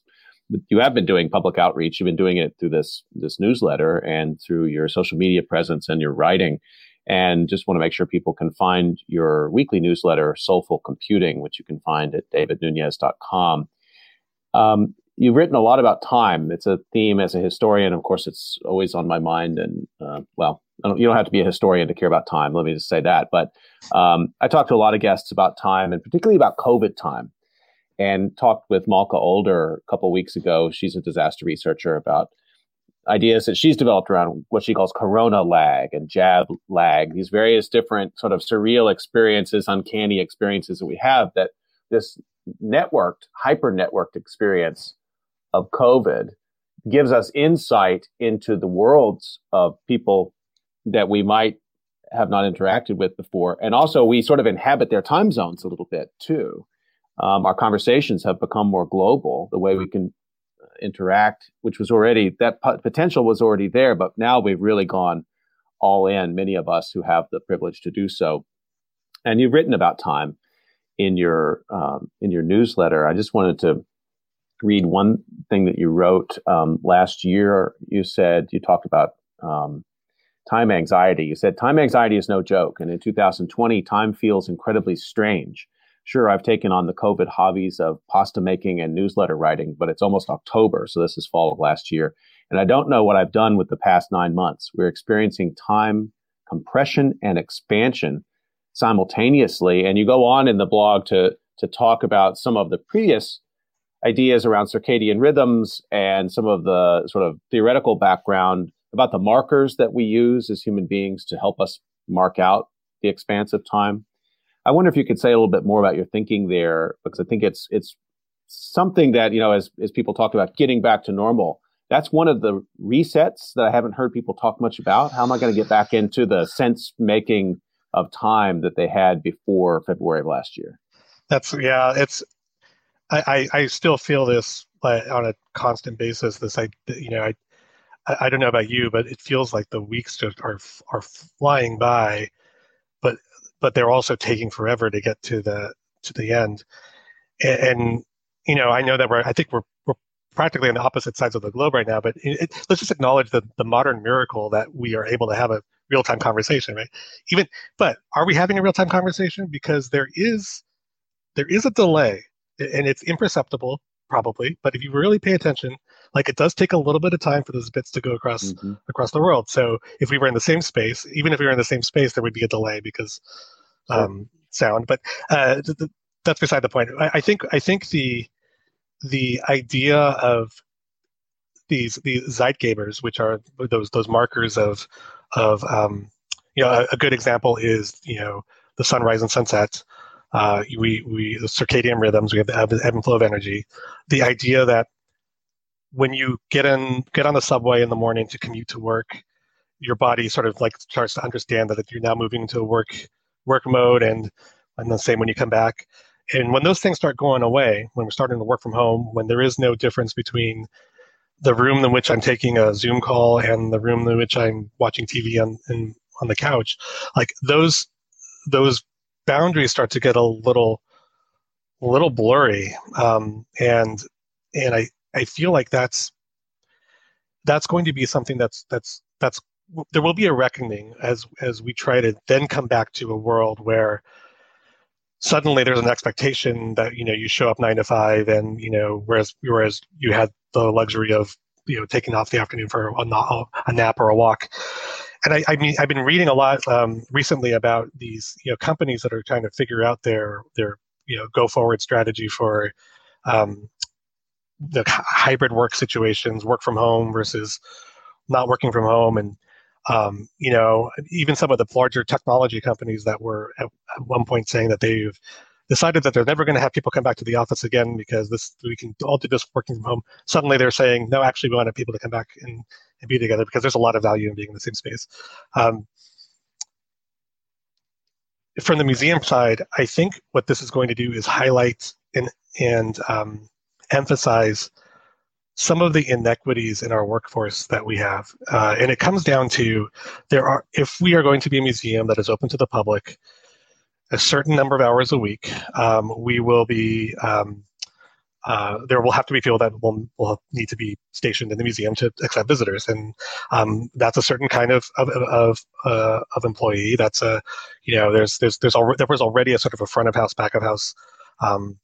You have been doing public outreach. You've been doing it through this this newsletter and through your social media presence and your writing. And just want to make sure people can find your weekly newsletter, Soulful Computing, which you can find at davidnunez.com. Um, you've written a lot about time. It's a theme as a historian. Of course, it's always on my mind. And, uh, well, don't, you don't have to be a historian to care about time. Let me just say that. But um, I talked to a lot of guests about time and particularly about COVID time and talked with Malka Older a couple weeks ago. She's a disaster researcher about ideas that she's developed around what she calls corona lag and jab lag, these various different sort of surreal experiences, uncanny experiences that we have that this networked, hyper networked experience of COVID gives us insight into the worlds of people that we might have not interacted with before. And also, we sort of inhabit their time zones a little bit too. Um, our conversations have become more global, the way we can interact, which was already, that potential was already there, but now we've really gone all in, many of us who have the privilege to do so. And you've written about time in your um, in your newsletter. I just wanted to read one thing that you wrote um, last year. You said you talked about um, time anxiety. You said time anxiety is no joke, and in 2020, time feels incredibly strange. Sure, I've taken on the COVID hobbies of pasta making and newsletter writing, but it's almost October, so this is fall of last year, and I don't know what I've done with the past nine months. We're experiencing time compression and expansion simultaneously, and you go on in the blog to to talk about some of the previous ideas around circadian rhythms and some of the sort of theoretical background about the markers that we use as human beings to help us mark out the expanse of time. I wonder if you could say a little bit more about your thinking there, because I think it's it's something that you know, as as people talk about getting back to normal, that's one of the resets that I haven't heard people talk much about. How am I going to get back into the sense making of time that they had before February of last year? That's yeah, it's I, I, I still feel this on a constant basis. This I you know I I don't know about you, but it feels like the weeks just are are flying by, but but they're also taking forever to get to the to the end. And, and you know, I know that we're I think we're we're practically on the opposite sides of the globe right now. But it, it, let's just acknowledge the the modern miracle that we are able to have a real time conversation, right? Even but are we having a real time conversation because there is there is a delay and it's imperceptible probably, but if you really pay attention, like it does take a little bit of time for those bits to go across mm-hmm. across the world. So if we were in the same space, even if we were in the same space, there would be a delay because um, sound. But uh, th- th- that's beside the point. I, I, think I think the the idea of these these Zeitgebers, which are those those markers of of um, you know a, a good example is you know the sunrise and sunset uh, we, we, the circadian rhythms, we have the ebb, ebb and flow of energy. The idea that when you get in, get on the subway in the morning to commute to work, your body sort of like starts to understand that you're now moving into work, work mode, and and the same when you come back. And when those things start going away, when we're starting to work from home, when there is no difference between the room in which I'm taking a Zoom call and the room in which I'm watching TV on in, on the couch, like those those boundaries start to get a little little blurry um, and and I, I feel like that's that's going to be something that's that's that's there will be a reckoning as as we try to then come back to a world where suddenly there's an expectation that you know you show up nine to five and you know whereas whereas you had the luxury of you know taking off the afternoon for a, a nap or a walk. And I, I, mean, I've been reading a lot um, recently about these, you know, companies that are trying to figure out their their you know go forward strategy for um, the hybrid work situations, work from home versus not working from home, and um, you know, even some of the larger technology companies that were at, at one point saying that they've decided that they're never going to have people come back to the office again because this we can all do this working from home. Suddenly they're saying, no, actually we want people to come back and and be together because there's a lot of value in being in the same space. Um, from the museum side, I think what this is going to do is highlight and and um, emphasize some of the inequities in our workforce that we have, uh, and it comes down to there are if we are going to be a museum that is open to the public, a certain number of hours a week, um, we will be um, uh, there will have to be people that will, will need to be stationed in the museum to accept visitors, and um, that's a certain kind of of of, uh, of, employee. That's a you know there's there's there's already there was already a sort of a front of house back of house um,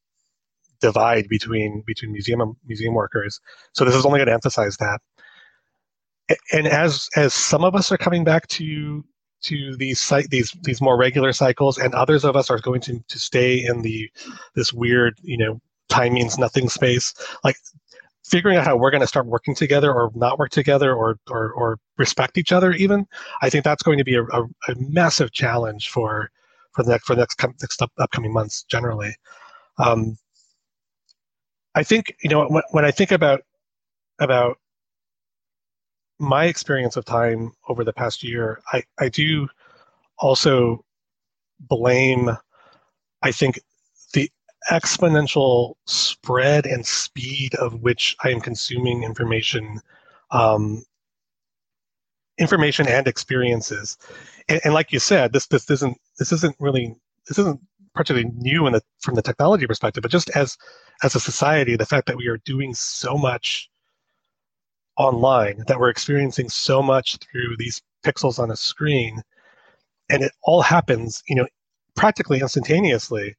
divide between between museum museum workers. So this is only going to emphasize that. And as as some of us are coming back to to these site these these more regular cycles and others of us are going to, to stay in the this weird you know time means nothing space like figuring out how we're going to start working together or not work together or, or, or respect each other even i think that's going to be a, a, a massive challenge for for the next for the next, next up, upcoming months generally um, i think you know when, when i think about about my experience of time over the past year i i do also blame, I think, the exponential spread and speed of which I am consuming information, um, information and experiences. And, and, like you said, this this isn't this isn't really this isn't particularly new in the from the technology perspective, but just as as a society, the fact that we are doing so much online, that we're experiencing so much through these pixels on a screen, and it all happens, you know, practically instantaneously.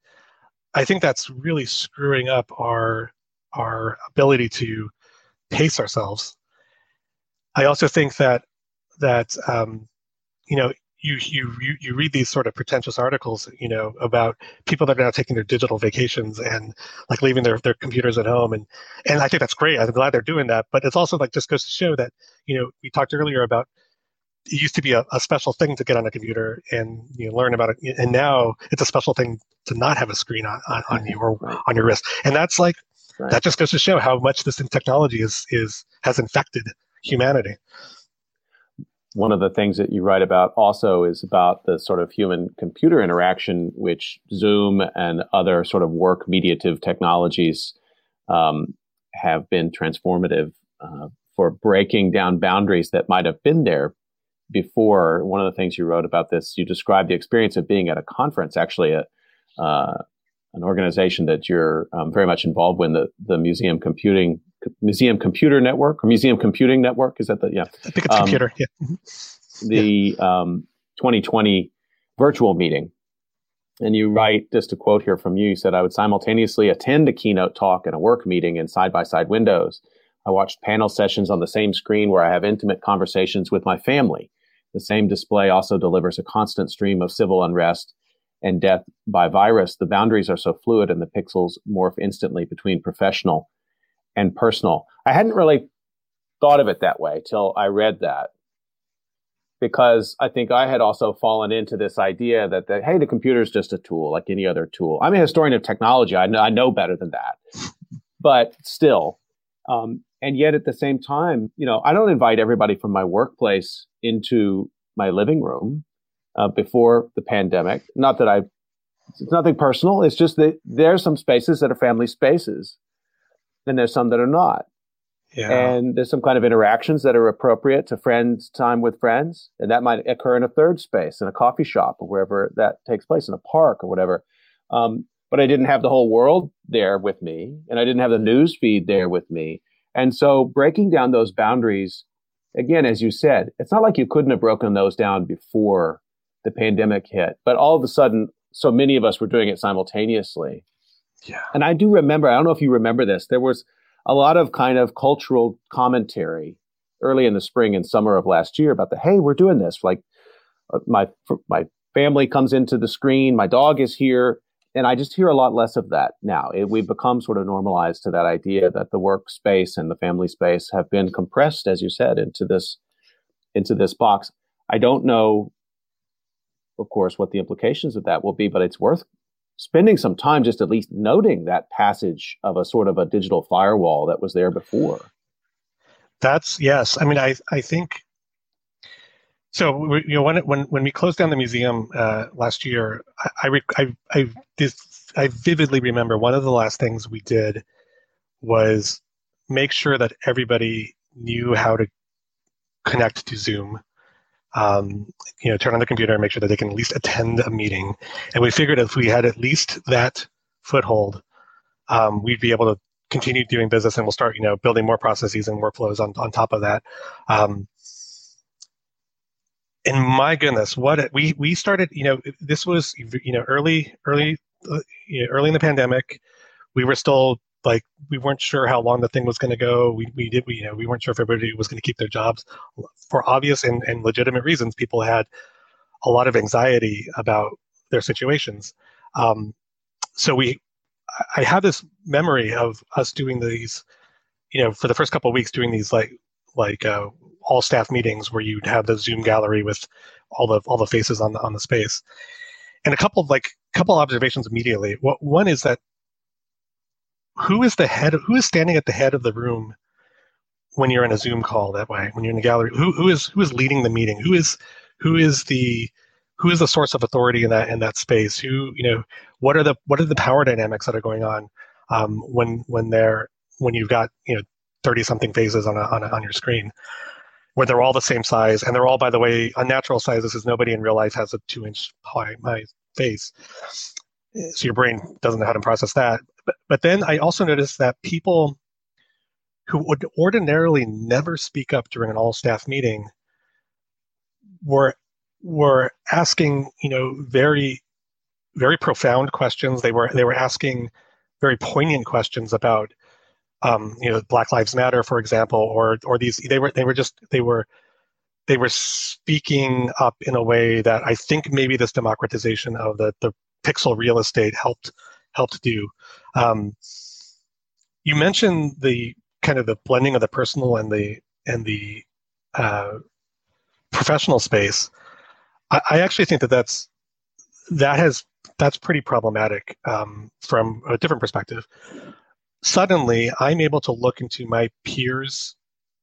I think that's really screwing up our our ability to pace ourselves. I also think that that um, you know you, you you read these sort of pretentious articles, you know, about people that are now taking their digital vacations and like leaving their, their computers at home, and and I think that's great. I'm glad they're doing that, but it's also like just goes to show that you know we talked earlier about it used to be a, a special thing to get on a computer and you know, learn about it, and now it's a special thing to not have a screen on on, on you or right. on your wrist, and that's like right. that just goes to show how much this technology is is has infected humanity one of the things that you write about also is about the sort of human computer interaction, which Zoom and other sort of work mediative technologies um, have been transformative uh, for breaking down boundaries that might have been there before. One of the things you wrote about this, you described the experience of being at a conference, actually a uh, an organization that you're um, very much involved with, the the Museum Computing Museum Computer Network or Museum Computing Network. Is that the yeah? I think it's um, computer. Yeah. Mm-hmm. The yeah. Um, 2020 virtual meeting, and you write just a quote here from you. You said, "I would simultaneously attend a keynote talk and a work meeting in side by side windows. I watched panel sessions on the same screen where I have intimate conversations with my family. The same display also delivers a constant stream of civil unrest." And death by virus, the boundaries are so fluid and the pixels morph instantly between professional and personal. I hadn't really thought of it that way till I read that because I think I had also fallen into this idea that, that hey, the computer is just a tool like any other tool. I'm a historian of technology. I know, I know better than that. But still, um, and yet at the same time, you know, I don't invite everybody from my workplace into my living room uh, before the pandemic. Not that I, it's nothing personal. It's just that there are some spaces that are family spaces and there's some that are not. Yeah. And there's some kind of interactions that are appropriate to friends, time with friends. And that might occur in a third space, in a coffee shop or wherever that takes place, in a park or whatever. Um, but I didn't have the whole world there with me, and I didn't have the news feed there with me. And so breaking down those boundaries, again, as you said, it's not like you couldn't have broken those down before the pandemic hit, but all of a sudden, so many of us were doing it simultaneously. Yeah. And I do remember, I don't know if you remember this, there was a lot of kind of cultural commentary early in the spring and summer of last year about the, hey, we're doing this. Like uh, my, my family comes into the screen, my dog is here. And I just hear a lot less of that now. It, we've become sort of normalized to that idea that the workspace and the family space have been compressed, as you said, into this, into this box. I don't know, of course, what the implications of that will be, but it's worth spending some time just at least noting that passage of a sort of a digital firewall that was there before. That's yes. I mean, I I think so. You know, when when when we closed down the museum uh, last year, I I I, I, I vividly remember one of the last things we did was make sure that everybody knew how to connect to Zoom um, you know, turn on the computer and make sure that they can at least attend a meeting. And we figured if we had at least that foothold, um, we'd be able to continue doing business and we'll start, you know, building more processes and workflows on, on top of that. Um, and my goodness, what we we started, you know, this was you know early early uh, early in the pandemic. We were still like we weren't sure how long the thing was going to go. We we did we you know we weren't sure if everybody was going to keep their jobs for obvious and, and legitimate reasons. People had a lot of anxiety about their situations. Um, so we I have this memory of us doing these, you know, for the first couple of weeks doing these like like uh, all staff meetings where you'd have the Zoom gallery with all the all the faces on the on the space, and a couple of like couple observations immediately. What one is that who is the head of, who is standing at the head of the room when you're in a Zoom call that way, when you're in a gallery? Who who is who is leading the meeting? Who is who is the who is the source of authority in that in that space? Who you know what are the what are the power dynamics that are going on um, when when they're when you've got you know 30 something phases on a, on, a, on your screen where they're all the same size and they're all by the way unnatural sizes because nobody in real life has a two inch high, high face so your brain doesn't know how to process that. But, but then i also noticed that people who would ordinarily never speak up during an all staff meeting were were asking you know very very profound questions. They were they were asking very poignant questions about um, you know Black Lives Matter, for example, or or these they were they were just they were they were speaking up in a way that I think maybe this democratization of the the pixel real estate helped helped do. Um, you mentioned the kind of the blending of the personal and the and the uh, professional space. I, I, actually think that that's that has that's pretty problematic um, from a different perspective suddenly I'm able to look into my peers,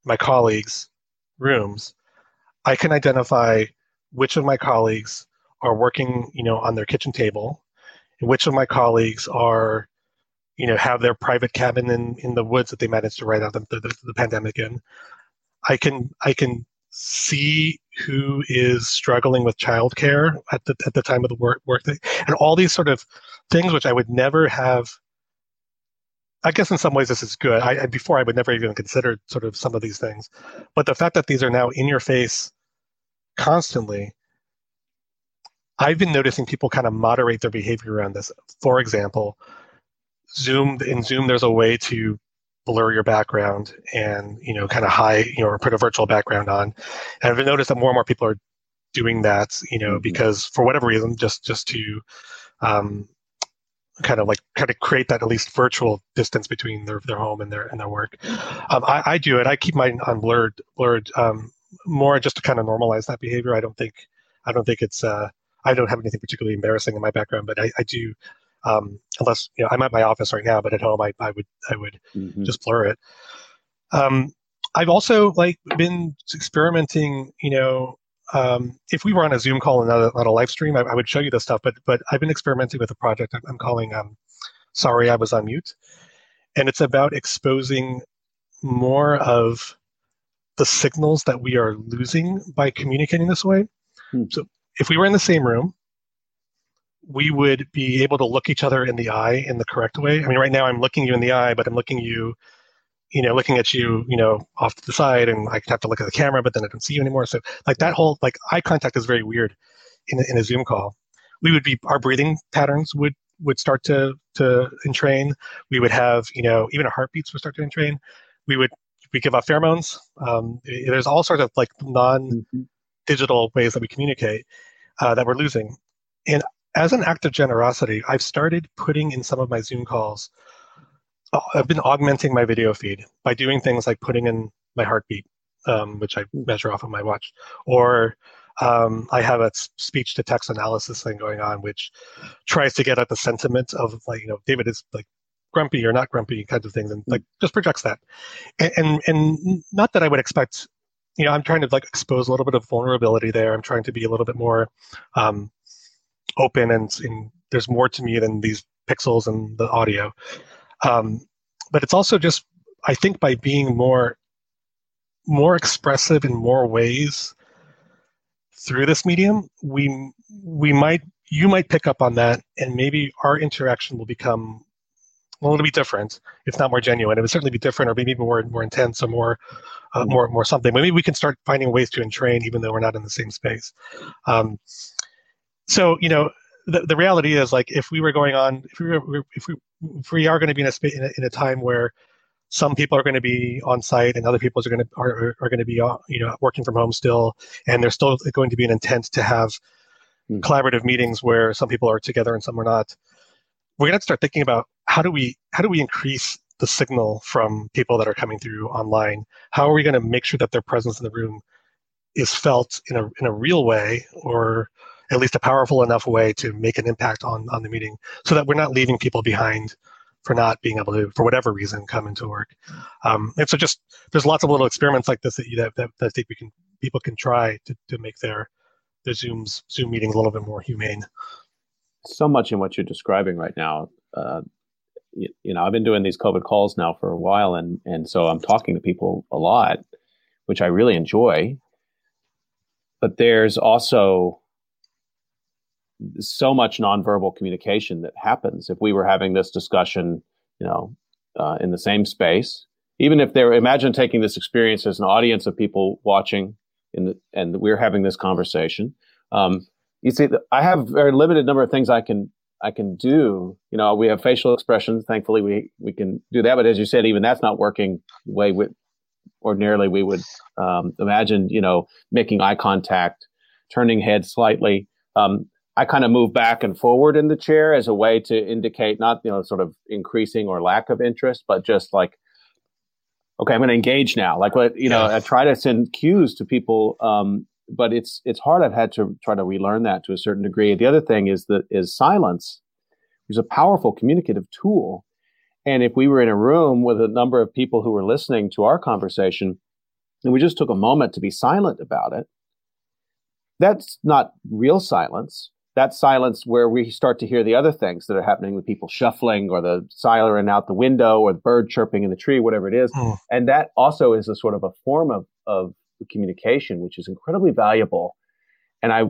my colleagues' rooms. I can identify which of my colleagues are working, you know, on their kitchen table, and which of my colleagues are, you know, have their private cabin in, in the woods that they managed to write out the, the, the pandemic in. I can I can see who is struggling with childcare at the at the time of the work work day, and all these sort of things which I would never have I guess in some ways this is good. I, before I would never even considered sort of some of these things, but the fact that these are now in your face constantly, I've been noticing people kind of moderate their behavior around this. For example, Zoom in Zoom, there's a way to blur your background and you know kind of hide you know or put a virtual background on. And I've noticed that more and more people are doing that, you know, mm-hmm. because for whatever reason, just just to um, kind of like kind of create that at least virtual distance between their, their home and their and their work. Um, I, I, do it. I keep mine on blurred blurred um, more just to kind of normalize that behavior. I don't think I don't think it's uh, I don't have anything particularly embarrassing in my background, but I, I do um, unless you know I'm at my office right now, but at home I, I would I would mm-hmm. just blur it. Um, I've also like been experimenting, you know, um, if we were on a Zoom call and not a, not a live stream, I, I, would show you this stuff. But but I've been experimenting with a project I'm, I'm calling um, "Sorry I Was on Mute," and it's about exposing more of the signals that we are losing by communicating this way. Hmm. So if we were in the same room, we would be able to look each other in the eye in the correct way. I mean, right now I'm looking you in the eye, but I'm looking you you know, looking at you, you know, off to the side, and I could have to look at the camera, but then I don't see you anymore. So, like that whole like eye contact is very weird in a, in a Zoom call. We would be our breathing patterns would would start to to entrain. We would have, you know, even our heartbeats would start to entrain. We would we give off pheromones. Um, there's all sorts of like non-digital ways that we communicate uh, that we're losing. And as an act of generosity, I've started putting in some of my Zoom calls I've been augmenting my video feed by doing things like putting in my heartbeat, um, which I measure off of my watch, or um, I have a speech to text analysis thing going on, which tries to get at the sentiment of like, you know, David is like grumpy or not grumpy kinds of things, and like just projects that. And, and and not that I would expect, you know, I'm trying to like expose a little bit of vulnerability there. I'm trying to be a little bit more um, open, and, and there's more to me than these pixels and the audio. Um, but it's also just, I think, by being more more expressive in more ways through this medium, we we might you might pick up on that, and maybe our interaction will become well, it'll be different, if not more genuine. It would certainly be different, or maybe more more intense, or more uh, more more something. Maybe we can start finding ways to entrain, even though we're not in the same space. Um, so you know, the, the reality is like if we were going on, if we were if we if we are going to be in a, in in a time where some people are going to be on site and other people are going to are, are going to be uh, you know working from home still and there's still going to be an intent to have mm. collaborative meetings where some people are together and some are not we're going to start thinking about how do we how do we increase the signal from people that are coming through online how are we going to make sure that their presence in the room is felt in a in a real way or at least a powerful enough way to make an impact on on the meeting, so that we're not leaving people behind for not being able to, for whatever reason, come into work. Um, and so just there's lots of little experiments like this that you that, that, that I think we can people can try to, to make their their Zoom's Zoom meetings a little bit more humane. So much in what you're describing right now. Uh, you, know, I've been doing these COVID calls now for a while, and and so I'm talking to people a lot, which I really enjoy. But there's also so much nonverbal communication that happens. If we were having this discussion, you know, uh, in the same space, even if they're imagine taking this experience as an audience of people watching, in the, and we're having this conversation. Um, you see, I have a very limited number of things I can I can do. You know, we have facial expressions. Thankfully, we we can do that. But as you said, even that's not working the way we, ordinarily we would um, imagine. You know, making eye contact, turning head slightly. Um, I kind of move back and forward in the chair as a way to indicate not, you know, sort of increasing or lack of interest, but just like, okay, I'm going to engage now. Like what, you know, I try to send cues to people. Um, but it's, it's hard. I've had to try to relearn that to a certain degree. The other thing is that is silence is a powerful communicative tool. And if we were in a room with a number of people who were listening to our conversation and we just took a moment to be silent about it, that's not real silence that silence where we start to hear the other things that are happening with people shuffling or the siren out the window or the bird chirping in the tree, whatever it is. Mm. And that also is a sort of a form of, of communication, which is incredibly valuable. And I,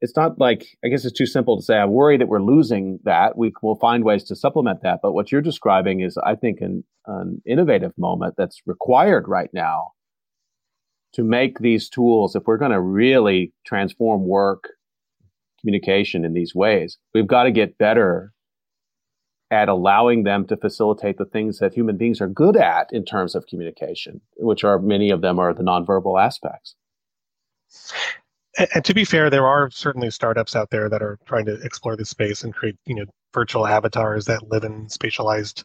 it's not like, I guess it's too simple to say, I worry that we're losing that. We will find ways to supplement that. But what you're describing is, I think, an, an innovative moment that's required right now to make these tools, if we're going to really transform work communication in these ways. We've got to get better at allowing them to facilitate the things that human beings are good at in terms of communication, which are many of them are the nonverbal aspects. And, to be fair, there are certainly startups out there that are trying to explore this space and create, you know, virtual avatars that live in spatialized,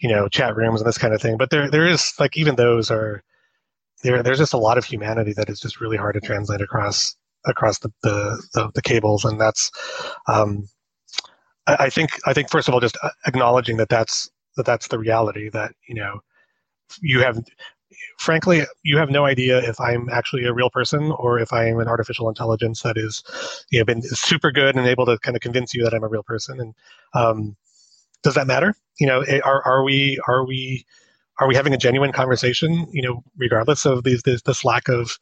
you know, chat rooms and this kind of thing. But there, there is like even those are there. There's just a lot of humanity that is just really hard to translate across across the, the, the, the cables. And that's, um, I, think, I think first of all, just acknowledging that that's, that that's the reality that, you know, you have, frankly, you have no idea if I'm actually a real person or if I am an artificial intelligence that is, you know, been super good and able to kind of convince you that I'm a real person. And um, does that matter? You know, eh, are are we are we are we having a genuine conversation? You know, regardless of these this, this lack of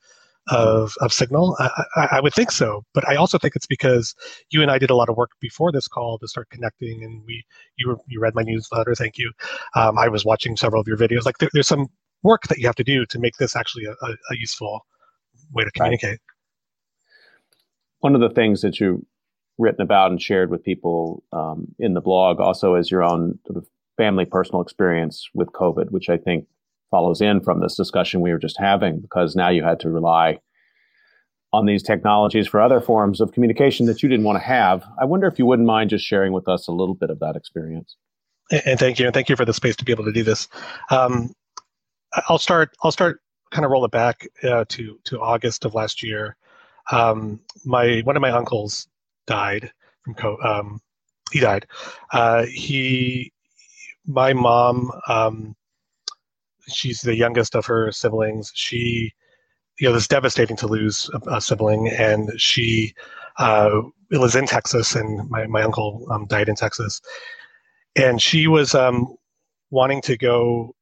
of, of Signal? I, I, I, would think so, but I also think it's because you and I did a lot of work before this call to start connecting, and we you were, you read my newsletter. Thank you. Um, I was watching several of your videos. Like there, there's some work that you have to do to make this actually a, a, a useful way to communicate. Right. One of the things that you've written about and shared with people um, in the blog also is your own sort of family personal experience with COVID, which I think follows in from this discussion we were just having because now you had to rely on these technologies for other forms of communication that you didn't want to have. I wonder if you wouldn't mind just sharing with us a little bit of that experience. And thank you, and thank you for the space to be able to do this. Um, I'll start. I'll start. Kind of roll it back uh, to to August of last year. Um, my one of my uncles died from co- um, he died. Uh, he, my mom um, she's the youngest of her siblings. She, you know, it's devastating to lose a, a sibling, and she uh, was in Texas, and my, my uncle um, died in Texas, and she was um, wanting to go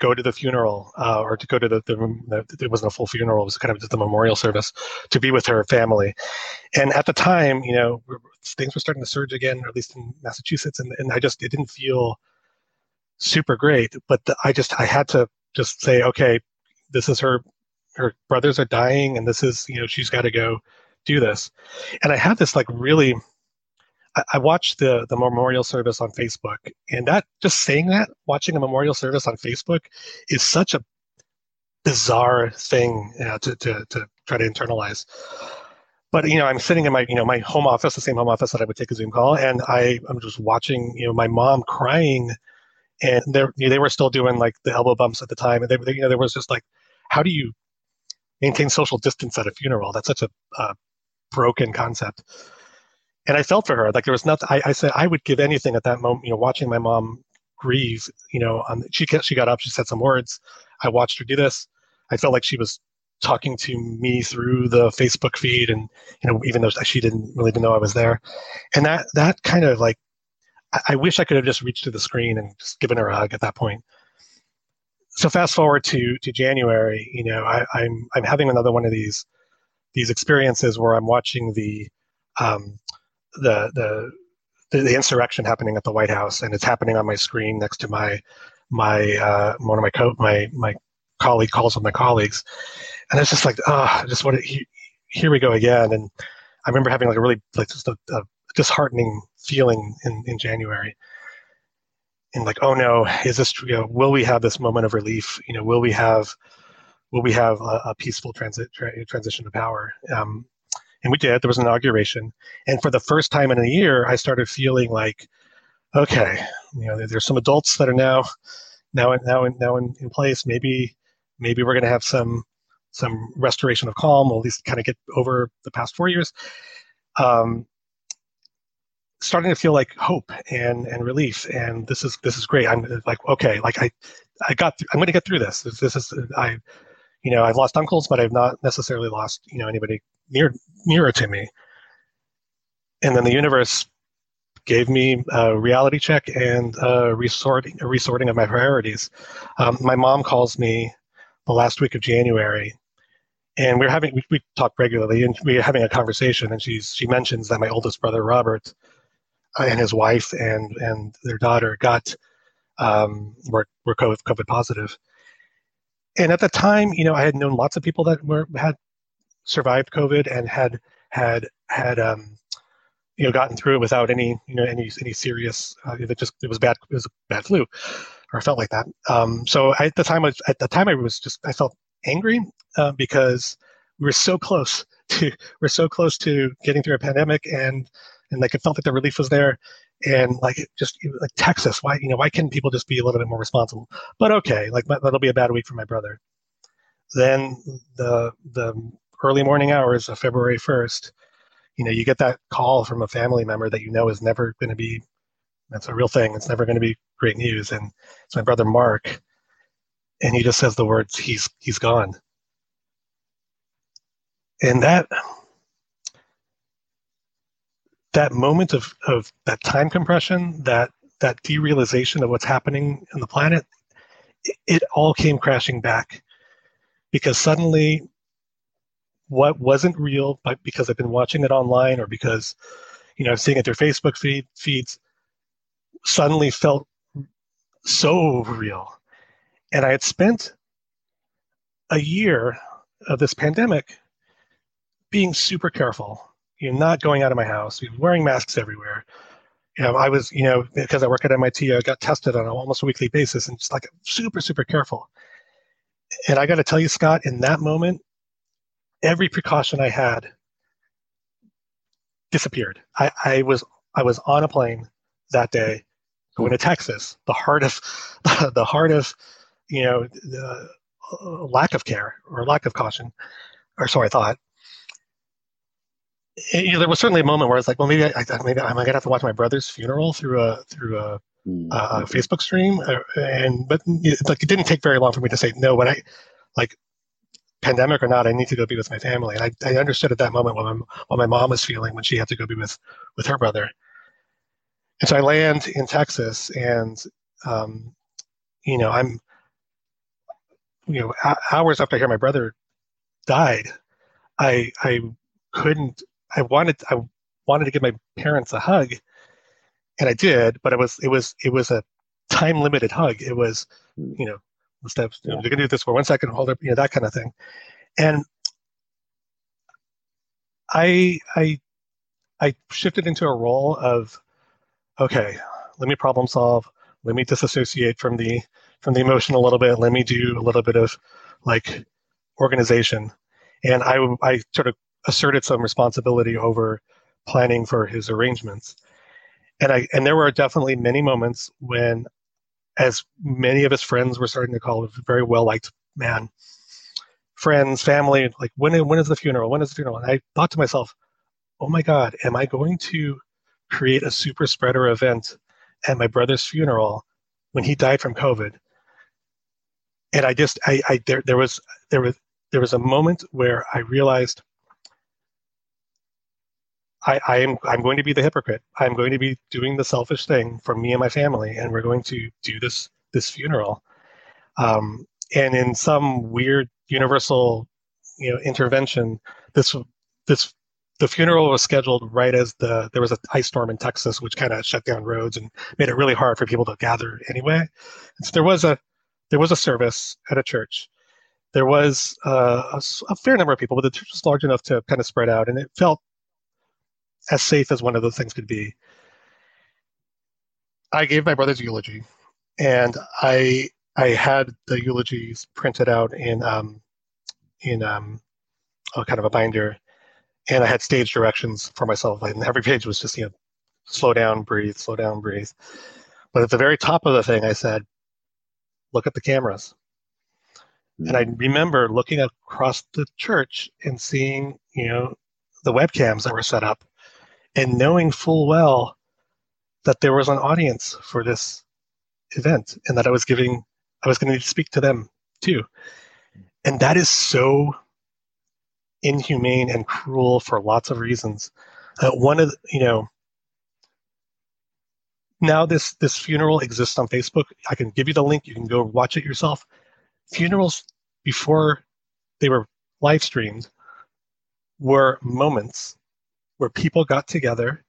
go to the funeral uh, or to go to the, the, the, it wasn't a full funeral. It was kind of just the memorial service to be with her family. And at the time you know things were starting to surge again or at least in massachusetts. And, and i just it didn't feel super great. But the, I just I had to just say, okay, this is her her brothers are dying, and this is you know she's got to go do this. And I had this like really. I, watched the the memorial service on Facebook, and that just saying that, watching a memorial service on Facebook, is such a bizarre thing you know, to, to to try to internalize but you know i'm sitting in my you know my home office the same home office that i would take a zoom call and i i'm just watching you know my mom crying and they they were still doing like the elbow bumps at the time, and they, they, you know there was just like, how do you maintain social distance at a funeral? That's such a uh, broken concept. And I felt for her like there was nothing. I, I said I would give anything at that moment. You know, watching my mom grieve. You know, on, she she got up, she said some words. I watched her do this. I felt like she was talking to me through the Facebook feed, and you know, even though she didn't really even know I was there, and that that kind of like, I, wish I could have just reached to the screen and just given her a hug at that point. So fast forward to to January, you know, I, I'm I'm having another one of these these experiences where I'm watching the um, the the the, insurrection happening at the White House, and it's happening on my screen next to my my uh, one of my co- my my colleague calls with my colleagues, and it's just like ah, oh, just what it, here we go again. And I remember having like a really like just a, a disheartening feeling in in January, and like oh no, is this you know, will we have this moment of relief? You know, will we have will we have a, a peaceful transit tra- transition to power? Um, and we did. There was an inauguration, and for the first time in a year, I started feeling like, okay, you know, there's some adults that are now, now, now, now in, in place. Maybe, maybe we're going to have some, some restoration of calm. We'll at least kind of get over the past four years. Um, starting to feel like hope and and relief and this is this is great i'm like okay like i i got th- i'm going to get through this. this this is i you know i've lost uncles but i've not necessarily lost you know anybody near nearer to me. And then the universe gave me a reality check and a resorting, a resorting of my priorities. Um, my mom calls me the last week of January, and we're having we, we talk regularly, and we're having a conversation. And she's she mentions that my oldest brother Robert uh, and his wife and and their daughter got um, were were COVID, COVID positive. And at the time, you know, I had known lots of people that were had survived COVID and had had had um, you know gotten through it without any you know any any serious uh, it just it was bad it was a bad flu or felt like that. Um, so I, at the time I, at the time I was just I felt angry uh, because we were so close to we're so close to getting through a pandemic and and like it felt like the relief was there and like just like Texas why you know why can't people just be a little bit more responsible but okay like that'll be a bad week for my brother then the the early morning hours of February 1st, you know, you get that call from a family member that you know is never going to be, that's a real thing. It's never going to be great news. And it's my brother Mark. And he just says the words, he's, he's gone. And that, that moment of, of that time compression, that, that derealization of what's happening in the planet, it, it all came crashing back because suddenly what wasn't real, but because I've been watching it online or because, you know, I'm seeing it through Facebook feed, feeds, suddenly felt so real. And I had spent a year of this pandemic being super careful, you know, not going out of my house, You're wearing masks everywhere. You know, I was, you know, because I work at MIT, I got tested on almost a weekly basis and just like super, super careful. And I got to tell you, Scott, in that moment, every precaution I had disappeared. I, I was I was on a plane that day going to Texas, the heart of the heart of you know the uh, lack of care or lack of caution, or so I thought. You know, there was certainly a moment where I was like, well, maybe I, I maybe I'm gonna have to watch my brother's funeral through a through a, mm-hmm. a Facebook stream, uh, and but like it didn't take very long for me to say no. When I like pandemic or not, I need to go be with my family. And I, I understood at that moment what my, what my mom was feeling when she had to go be with, with her brother. And so I land in Texas and, um, you know, I'm, you know, hours after I hear my brother died, I, I couldn't, I wanted, I wanted to give my parents a hug and I did, but it was, it was, it was a time limited hug. It was, mm. you know, the steps. You, know, you can do this for one second, hold up, you know, that kind of thing. And I I I shifted into a role of okay, let me problem solve, let me disassociate from the from the emotion a little bit, let me do a little bit of like organization. And I I sort of asserted some responsibility over planning for his arrangements. And I and there were definitely many moments when as many of his friends were starting to call, a very well liked man. Friends, family, like when when is the funeral? When is the funeral? And I thought to myself, oh my God, am I going to create a super spreader event at my brother's funeral when he died from COVID? And I just, I, I there, there was, there was, there was a moment where I realized I, I, am I'm going to be the hypocrite. I'm going to be doing the selfish thing for me and my family, and we're going to do this this funeral. Um, and in some weird universal, you know, intervention, this this the funeral was scheduled right as the there was an ice storm in Texas, which kind of shut down roads and made it really hard for people to gather anyway. So there was a there was a service at a church. There was uh, a, a, fair number of people, but the church was large enough to kind of spread out, and it felt as safe as one of those things could be. I gave my brother's eulogy, and I I had the eulogies printed out in um, in um, a kind of a binder, and I had stage directions for myself. And every page was just you know, slow down, breathe, slow down, breathe. But at the very top of the thing, I said, "Look at the cameras." And I remember looking across the church and seeing, you know, the webcams that were set up and knowing full well that there was an audience for this event and that I was giving, I was going to speak to them too. And that is so inhumane and cruel for lots of reasons. Uh, one of the, you know, now this this funeral exists on Facebook. I can give you the link. You can go watch it yourself. Funerals before they were live streamed were moments where people got together.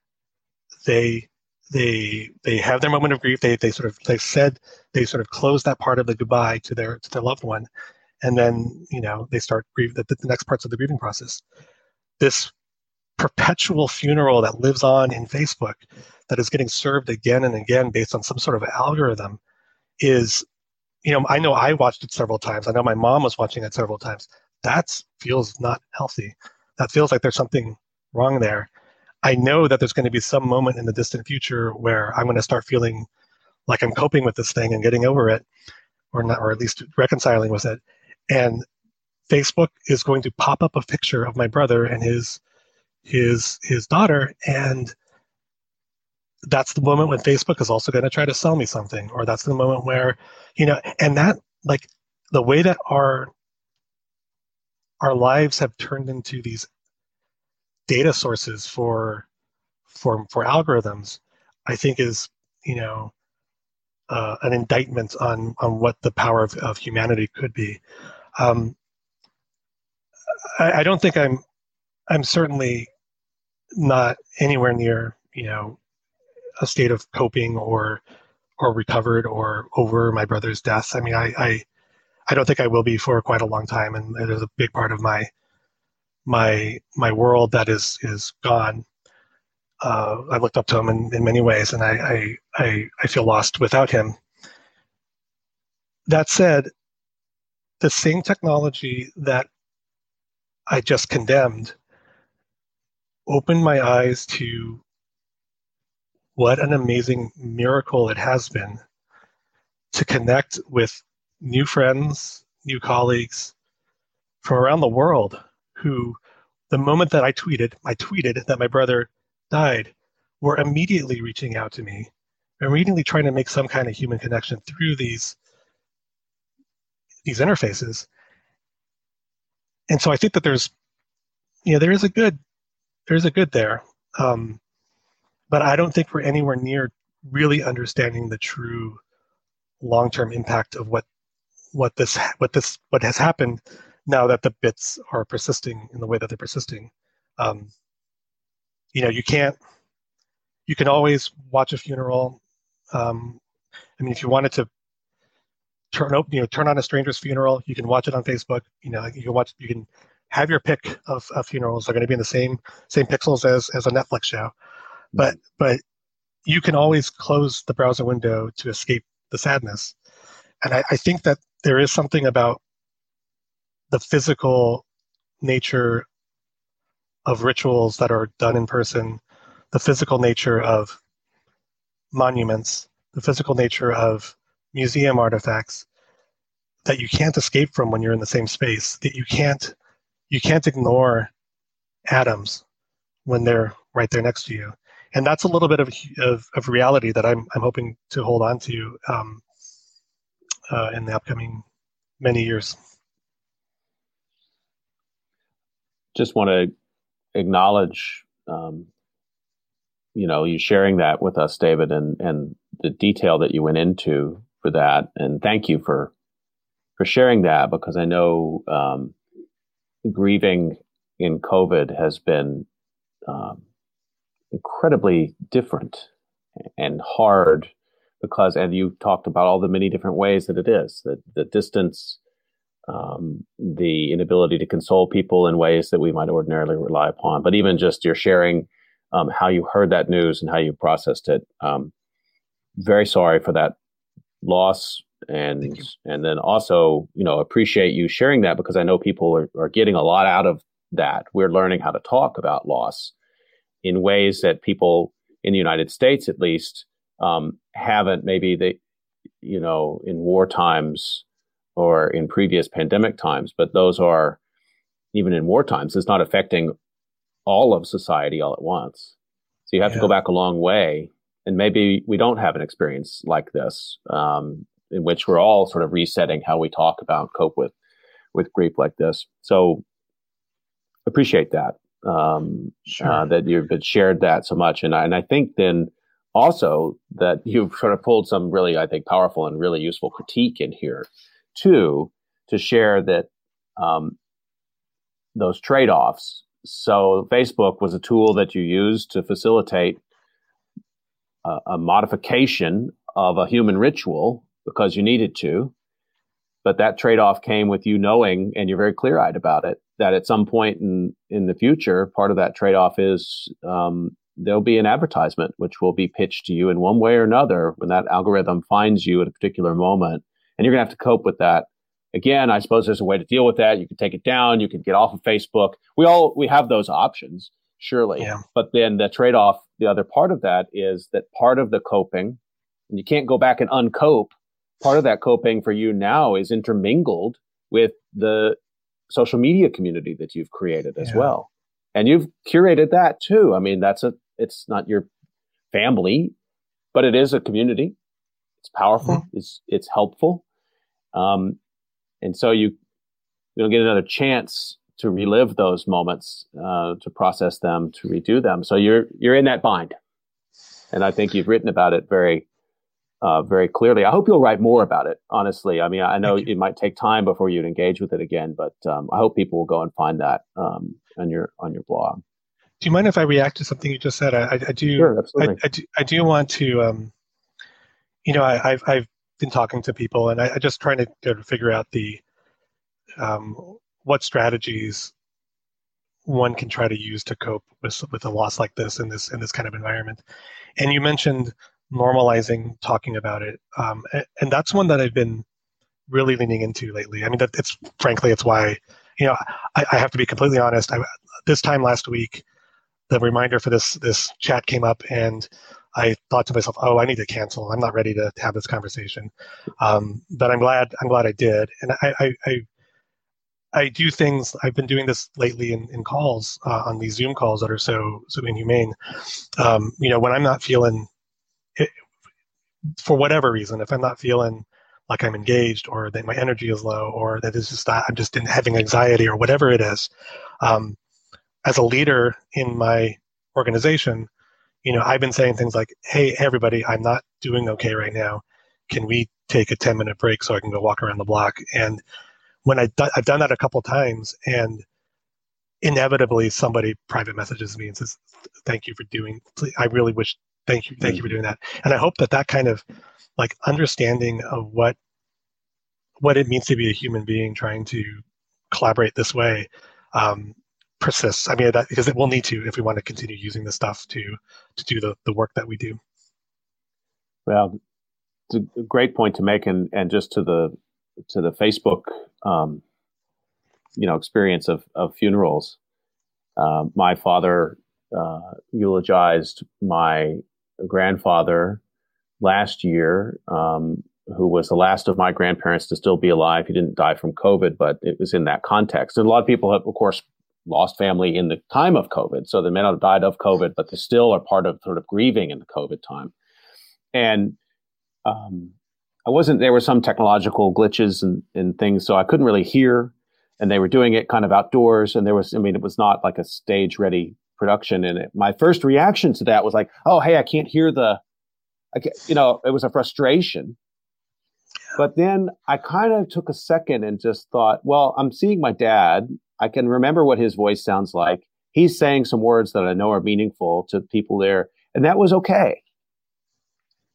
They they they have their moment of grief. They they sort of they said they sort of close that part of the goodbye to their to their loved one, and then you know they start grieve the, the next parts of the grieving process. This perpetual funeral that lives on in Facebook, that is getting served again and again based on some sort of algorithm, is you know I know I watched it several times. I know my mom was watching it several times. That feels not healthy. That feels like there's something wrong there. I know that there's going to be some moment in the distant future where I'm going to start feeling like I'm coping with this thing and getting over it, or not, or at least reconciling with it. And Facebook is going to pop up a picture of my brother and his his his daughter, and that's the moment when Facebook is also going to try to sell me something, or that's the moment where, you know, and that like the way that our our lives have turned into these data sources for for for algorithms, I think is you know uh, an indictment on on what the power of, of humanity could be. Um, I, I don't think I'm I'm certainly not anywhere near you know a state of coping or or recovered or over my brother's death. I mean, I, I I don't think I will be for quite a long time, and it is a big part of my my my world that is is gone. Uh, I looked up to him in, in many ways, and I, I, I I feel lost without him. That said, the same technology that I just condemned opened my eyes to what an amazing miracle it has been to connect with new friends, new colleagues from around the world who, the moment that I tweeted, I tweeted that my brother died, were immediately reaching out to me, and immediately trying to make some kind of human connection through these these interfaces. And so I think that there's, you know, there is a good, there's a good there, um, but I don't think we're anywhere near really understanding the true long-term impact of what what this what this what has happened now that the bits are persisting in the way that they're persisting. Um, you know, you can't, you can always watch a funeral. Um, I mean, if you wanted to turn open, you know, turn on a stranger's funeral, you can watch it on Facebook. You know, you can watch, you can have your pick of, of funerals. They're going to be in the same same pixels as as a Netflix show, but but you can always close the browser window to escape the sadness. And I, I think that there is something about the physical nature of rituals that are done in person, the physical nature of monuments, the physical nature of museum artifacts that you can't escape from when you're in the same space, that you can't you can't ignore atoms when they're right there next to you. And that's a little bit of, of, of reality that I'm, I'm hoping to hold on to um, uh, in the upcoming many years. Just want to acknowledge, um, you know, you sharing that with us, David, and and the detail that you went into for that, and thank you for for sharing that because I know um, grieving in COVID has been um, incredibly different and hard because, and you talked about all the many different ways that it is the distance, um, the inability to console people in ways that we might ordinarily rely upon, but even just your sharing um, how you heard that news and how you processed it. Um, very sorry for that loss and and then also you know appreciate you sharing that because I know people are, are getting a lot out of that. We're learning how to talk about loss in ways that people in the United States, at least, um, haven't maybe they, you know, in war times or in previous pandemic times. But those are even in war times. It's not affecting all of society all at once. So you have yeah. to go back a long way. And maybe we don't have an experience like this, um, in which we're all sort of resetting how we talk about cope with with grief like this. So appreciate that um, sure. uh, that you've shared that so much, and I, and I think then also that you've sort of pulled some really I think powerful and really useful critique in here too to share that um, those trade offs. So Facebook was a tool that you used to facilitate a, a modification of a human ritual because you needed to. But that trade off came with you knowing, and you're very clear eyed about it, that at some point in, in the future, part of that trade off is um, there'll be an advertisement which will be pitched to you in one way or another when that algorithm finds you at a particular moment. And you're going to have to cope with that. Again, I suppose there's a way to deal with that. You can take it down. You can get off of Facebook. We all, we have those options, surely. Yeah. But then the trade off, the other part of that is that part of the coping, and you can't go back and uncope part of that coping for you now is intermingled with the social media community that you've created as yeah. well. And you've curated that too. I mean, that's a, it's not your family, but it is a community. It's powerful. Mm-hmm. It's, it's helpful. Um, and so you, you don't get another chance to relive those moments, uh, to process them, to redo them. So you're, you're in that bind. And I think you've written about it very, uh, very clearly. I hope you'll write more about it. Honestly, I mean, I know it might take time before you'd engage with it again, but um, I hope people will go and find that um, on your on your blog. Do you mind if I react to something you just said? I, I do. Sure, absolutely. I, I, do. I do want to. Um, you know, I, have I've been talking to people, and I, I just trying to, to figure out the um, what strategies one can try to use to cope with with a loss like this in this in this kind of environment. And you mentioned normalizing talking about it. Um, and that's one that I've been really leaning into lately. I mean, that it's frankly, it's why, you know, I, I have to be completely honest. I, this time last week, the reminder for this this chat came up, and I thought to myself, "Oh, I need to cancel. I'm not ready to, have this conversation." Um, but I'm glad I'm glad I did, and I, I, I I do things. I've been doing this lately in, in calls uh, on these Zoom calls that are so so inhumane. Um, you know, when I'm not feeling for whatever reason, if I'm not feeling like I'm engaged or that my energy is low or that it's just I'm just having anxiety or whatever it is, um, as a leader in my organization, you know, I've been saying things like, "Hey, everybody, I'm not doing okay right now. Can we take a 10 minute break so I can go walk around the block?" And when I I've done that a couple times, and inevitably somebody private messages me and says, "Thank you for doing. I really wish thank you thank you for doing that and i hope that that kind of like understanding of what what it means to be a human being trying to collaborate this way um, persists i mean that because it will need to if we want to continue using this stuff to to do the, the work that we do well it's a great point to make and and just to the to the facebook um, you know experience of of funerals uh, my father uh, eulogized my grandfather last year, um, who was the last of my grandparents to still be alive. He didn't die from COVID, but it was in that context. And a lot of people have, of course, lost family in the time of COVID. So they may not have died of COVID, but they still are part of sort of grieving in the COVID time. And um, I wasn't, there were some technological glitches and, and things, so I couldn't really hear and they were doing it kind of outdoors. And there was, I mean, it was not like a stage ready production. And it, my first reaction to that was like, oh, hey, I can't hear the, I can't, you know, it was a frustration. But then I kind of took a second and just thought, well, I'm seeing my dad. I can remember what his voice sounds like. He's saying some words that I know are meaningful to people there. And that was okay.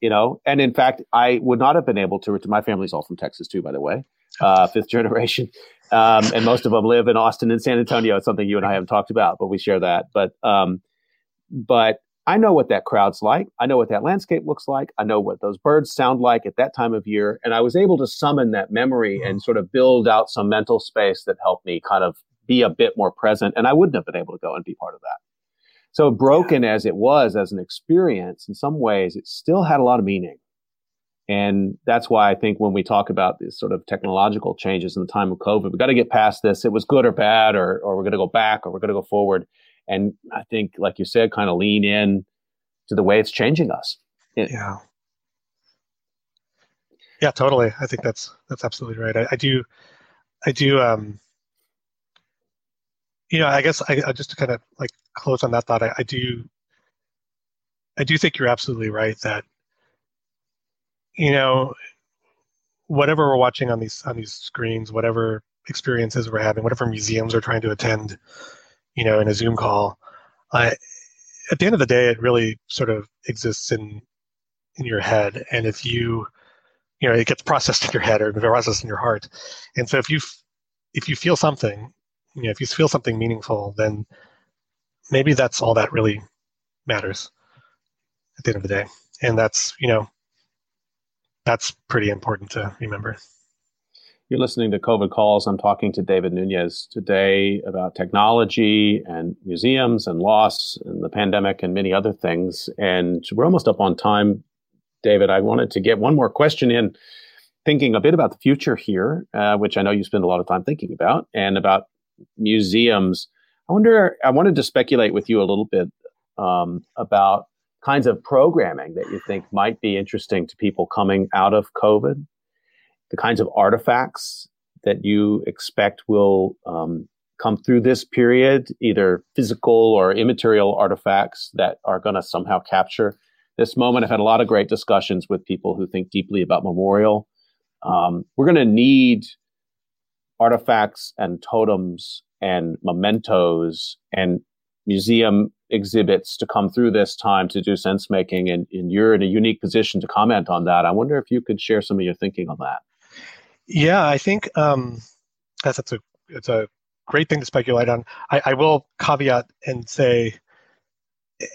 You know and in fact i would not have been able to my family's all from texas too by the way uh, fifth generation um, and most of them live in austin and san antonio. It's something you and i haven't talked about but we share that. But um, but i know what that crowd's like. I know what that landscape looks like. I know what those birds sound like at that time of year. And i was able to summon that memory and sort of build out some mental space that helped me kind of be a bit more present and i wouldn't have been able to go and be part of that so broken yeah. as it was as an experience, in some ways, it still had a lot of meaning. And that's why I think when we talk about these sort of technological changes in the time of COVID, we've got to get past this. It was good or bad, or, or we're going to go back or we're going to go forward. And I think, like you said, kind of lean in to the way it's changing us. It, yeah. Yeah, totally. I think that's, that's absolutely right. I, I do, I do, um, you know, I guess I, I just to kind of like close on that thought, I, I do, I do think you're absolutely right that, you know, whatever we're watching on these on these screens, whatever experiences we're having, whatever museums we're trying to attend, you know, in a Zoom call, at the end of the day, it really sort of exists in in your head, and if you, you know, it gets processed in your head or processed in your heart, and so if you if you feel something you know, if you feel something meaningful, then maybe that's all that really matters at the end of the day. And that's, you know, that's pretty important to remember. You're listening to COVID Calls. I'm talking to David Nunez today about technology and museums and loss and the pandemic and many other things. And we're almost up on time, David. I wanted to get one more question in, thinking a bit about the future here, uh, which I know you spend a lot of time thinking about, and about museums. I wonder, I wanted to speculate with you a little bit um, about kinds of programming that you think might be interesting to people coming out of COVID, the kinds of artifacts that you expect will um, come through this period, either physical or immaterial artifacts that are going to somehow capture this moment. I've had a lot of great discussions with people who think deeply about memorial. Um, we're going to need artifacts and totems and mementos and museum exhibits to come through this time to do sense making and, and, you're in a unique position to comment on that. I wonder if you could share some of your thinking on that. Yeah i think um, that's, that's a it's a great thing to speculate on. I, I will caveat and say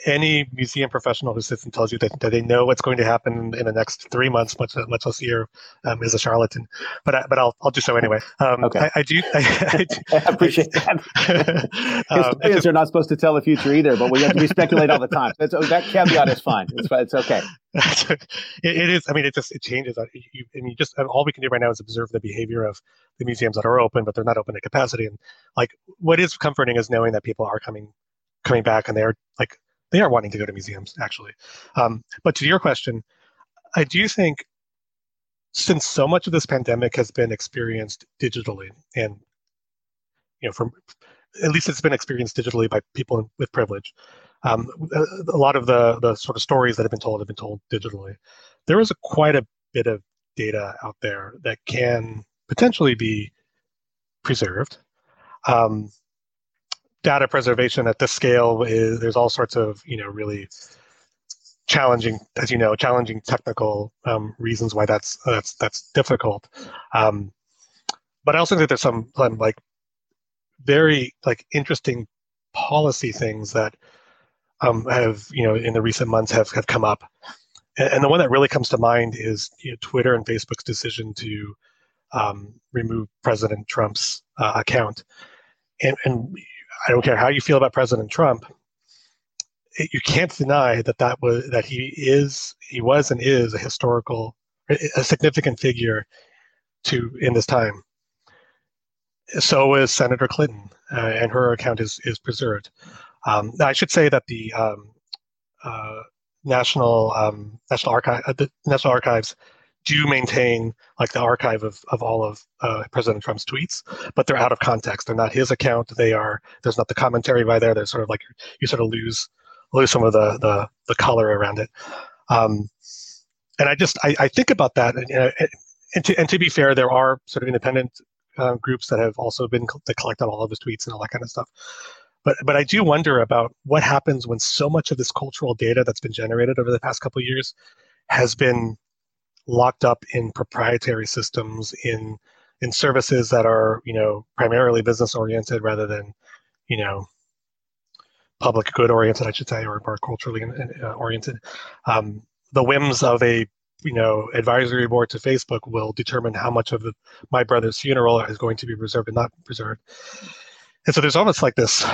any museum professional who sits and tells you that, that they know what's going to happen in the next three months, much much less a year, um, is a charlatan. But I, but I'll I'll do so anyway. Um, okay. I, I, do. I, I, do, appreciate that. um, Historians are not supposed to tell the future either, but we have to be speculate all the time. That's, that caveat is fine. It's it's okay. it, it is. I mean, it just it changes. You, I mean, just all we can do right now is observe the behavior of the museums that are open, but they're not open to capacity. And like, what is comforting is knowing that people are coming coming back and they're like they are wanting to go to museums actually. Um, but to your question, I do think since so much of this pandemic has been experienced digitally, and you know, from at least it's been experienced digitally by people with privilege. Um, a lot of the the sort of stories that have been told have been told digitally. There is a, quite a bit of data out there that can potentially be preserved. Um, data preservation at this scale is there's all sorts of you know really challenging, as you know, challenging technical um, reasons why that's that's that's difficult. Um, but I also think that there's some, some like very like interesting policy things that um, have you know in the recent months have have come up, and, and the one that really comes to mind is you know, Twitter and Facebook's decision to um, remove President Trump's uh, account, and, and I don't care how you feel about President Trump. It, you can't deny that that was that he is he was and is a historical a significant figure to in this time. So is Senator Clinton, uh, and her account is is preserved. Um, I should say that the um, uh, National um, National Archive uh, the National Archives do maintain like the archive of, of all of uh, President Trump's tweets, but they're out of context. They're not his account. They are there's not the commentary by there. There's sort of like you sort of lose lose some of the the, the color around it. Um, and I just I, I think about that, and, uh, and to and to be fair, there are sort of independent uh, groups that have also been that collect on all of his tweets and all that kind of stuff. But but I do wonder about what happens when so much of this cultural data that's been generated over the past couple years has been locked up in proprietary systems in in services that are you know primarily business oriented rather than you know public good oriented i should say or more culturally uh, oriented. Um, the whims of a you know advisory board to facebook will determine how much of the, my brother's funeral is going to be reserved and not preserved. And so there's almost like this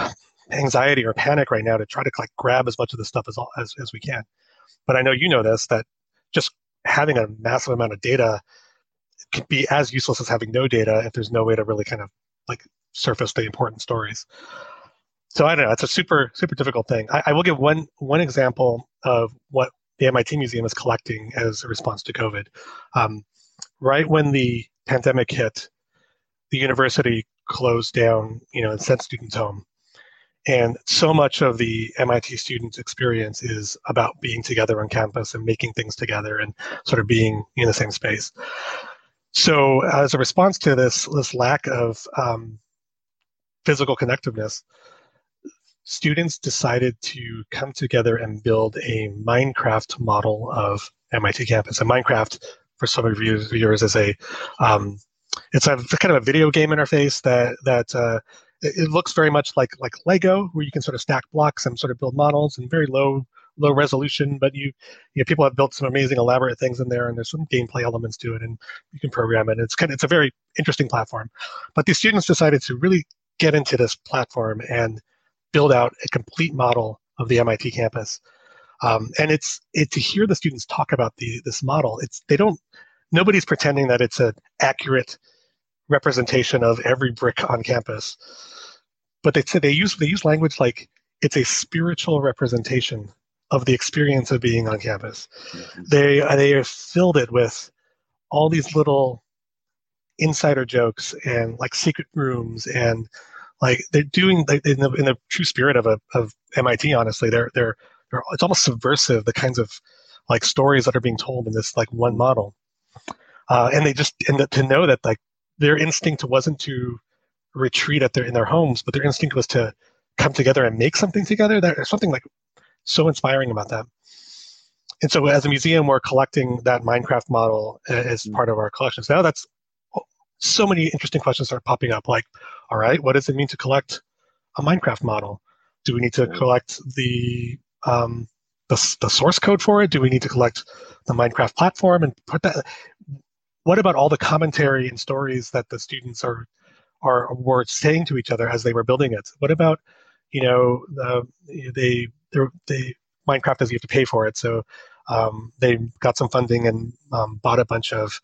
anxiety or panic right now to try to like grab as much of this stuff as, as, as we can. But i know you know this that just having a massive amount of data can be as useless as having no data if there's no way to really kind of like surface the important stories. So I don't know. It's a super super difficult thing. I, I will give one one example of what the MIT Museum is collecting as a response to COVID. Um, right when the pandemic hit, the university closed down, you know, and sent students home. And so much of the MIT students' experience is about being together on campus and making things together and sort of being in the same space. So, as a response to this, this lack of um, physical connectiveness, students decided to come together and build a Minecraft model of MIT campus. And Minecraft, for some of you viewers, is a um, it's a kind of a video game interface that that uh, it looks very much like like Lego, where you can sort of stack blocks and sort of build models and very low low resolution, but you, you know, people have built some amazing elaborate things in there, and there's some gameplay elements to it, and you can program it. It's kind of it's a very interesting platform. But these students decided to really get into this platform and build out a complete model of the MIT campus. Um, and it's it to hear the students talk about the this model. It's they don't nobody's pretending that it's an accurate representation of every brick on campus. But they say they use they use language like it's a spiritual representation of the experience of being on campus. Mm-hmm. They they are filled it with all these little insider jokes and like secret rooms and like they're doing like in the in the true spirit of a of MIT. Honestly, they're they're they're it's almost subversive the kinds of like stories that are being told in this like one model. Uh, and they just and the, to know that like their instinct wasn't to retreat at their in their homes, but their instinct was to come together and make something together. There's something like so inspiring about that. And so, as a museum, we're collecting that Minecraft model as mm. part of our collections. Now, that's so many interesting questions are popping up. Like, all right, what does it mean to collect a Minecraft model? Do we need to collect the um, the, the source code for it? Do we need to collect the Minecraft platform and put that? What about all the commentary and stories that the students are are were saying to each other as they were building it? What about you know the, they they Minecraft does you have to pay for it, so um, they got some funding and um, bought a bunch of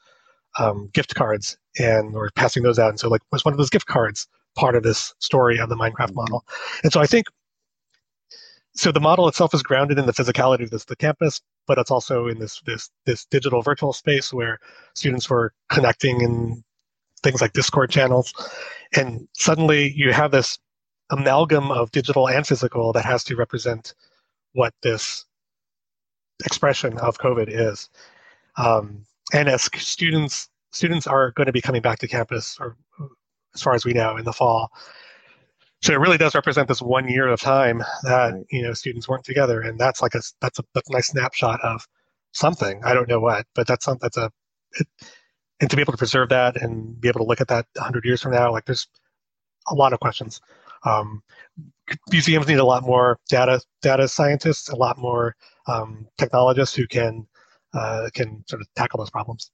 um, gift cards and were passing those out. And so like was one of those gift cards part of this story of the Minecraft model? And so I think so the model itself is grounded in the physicality of this, the campus, but it's also in this this this digital virtual space where students were connecting in things like Discord channels, and suddenly you have this amalgam of digital and physical that has to represent what this expression of COVID is. Um, and as students students are going to be coming back to campus, or as far as we know, in the fall, so it really does represent this one year of time that you know students weren't together, and that's like a that's a that's a nice snapshot of something. I don't know what, but that's some that's a it, and to be able to preserve that and be able to look at that 100 years from now, like there's a lot of questions. Um, museums need a lot more data data scientists, a lot more um, technologists who can uh, can sort of tackle those problems.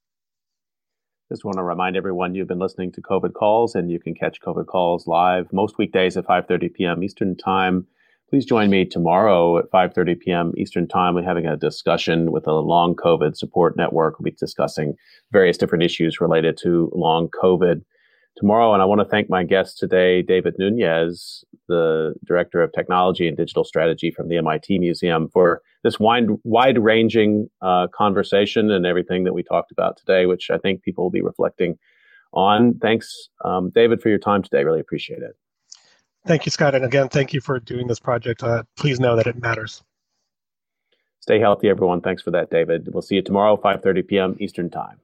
Just want to remind everyone you've been listening to COVID Calls, and you can catch COVID Calls live most weekdays at 5:30 p.m. Eastern Time. Please join me tomorrow at 5:30 p.m. Eastern Time. We're having a discussion with the Long COVID Support Network. We'll be discussing various different issues related to long COVID tomorrow. And I want to thank my guest today, David Nunez, the Director of Technology and Digital Strategy from the MIT Museum, for this wide wide ranging uh, conversation and everything that we talked about today, which I think people will be reflecting on. Thanks, um, David, for your time today. Really appreciate it. Thank you, Scott, and again, thank you for doing this project. Uh, please know that it matters. Stay healthy, everyone. Thanks for that, David. We'll see you tomorrow, 5:30 p.m. Eastern Time.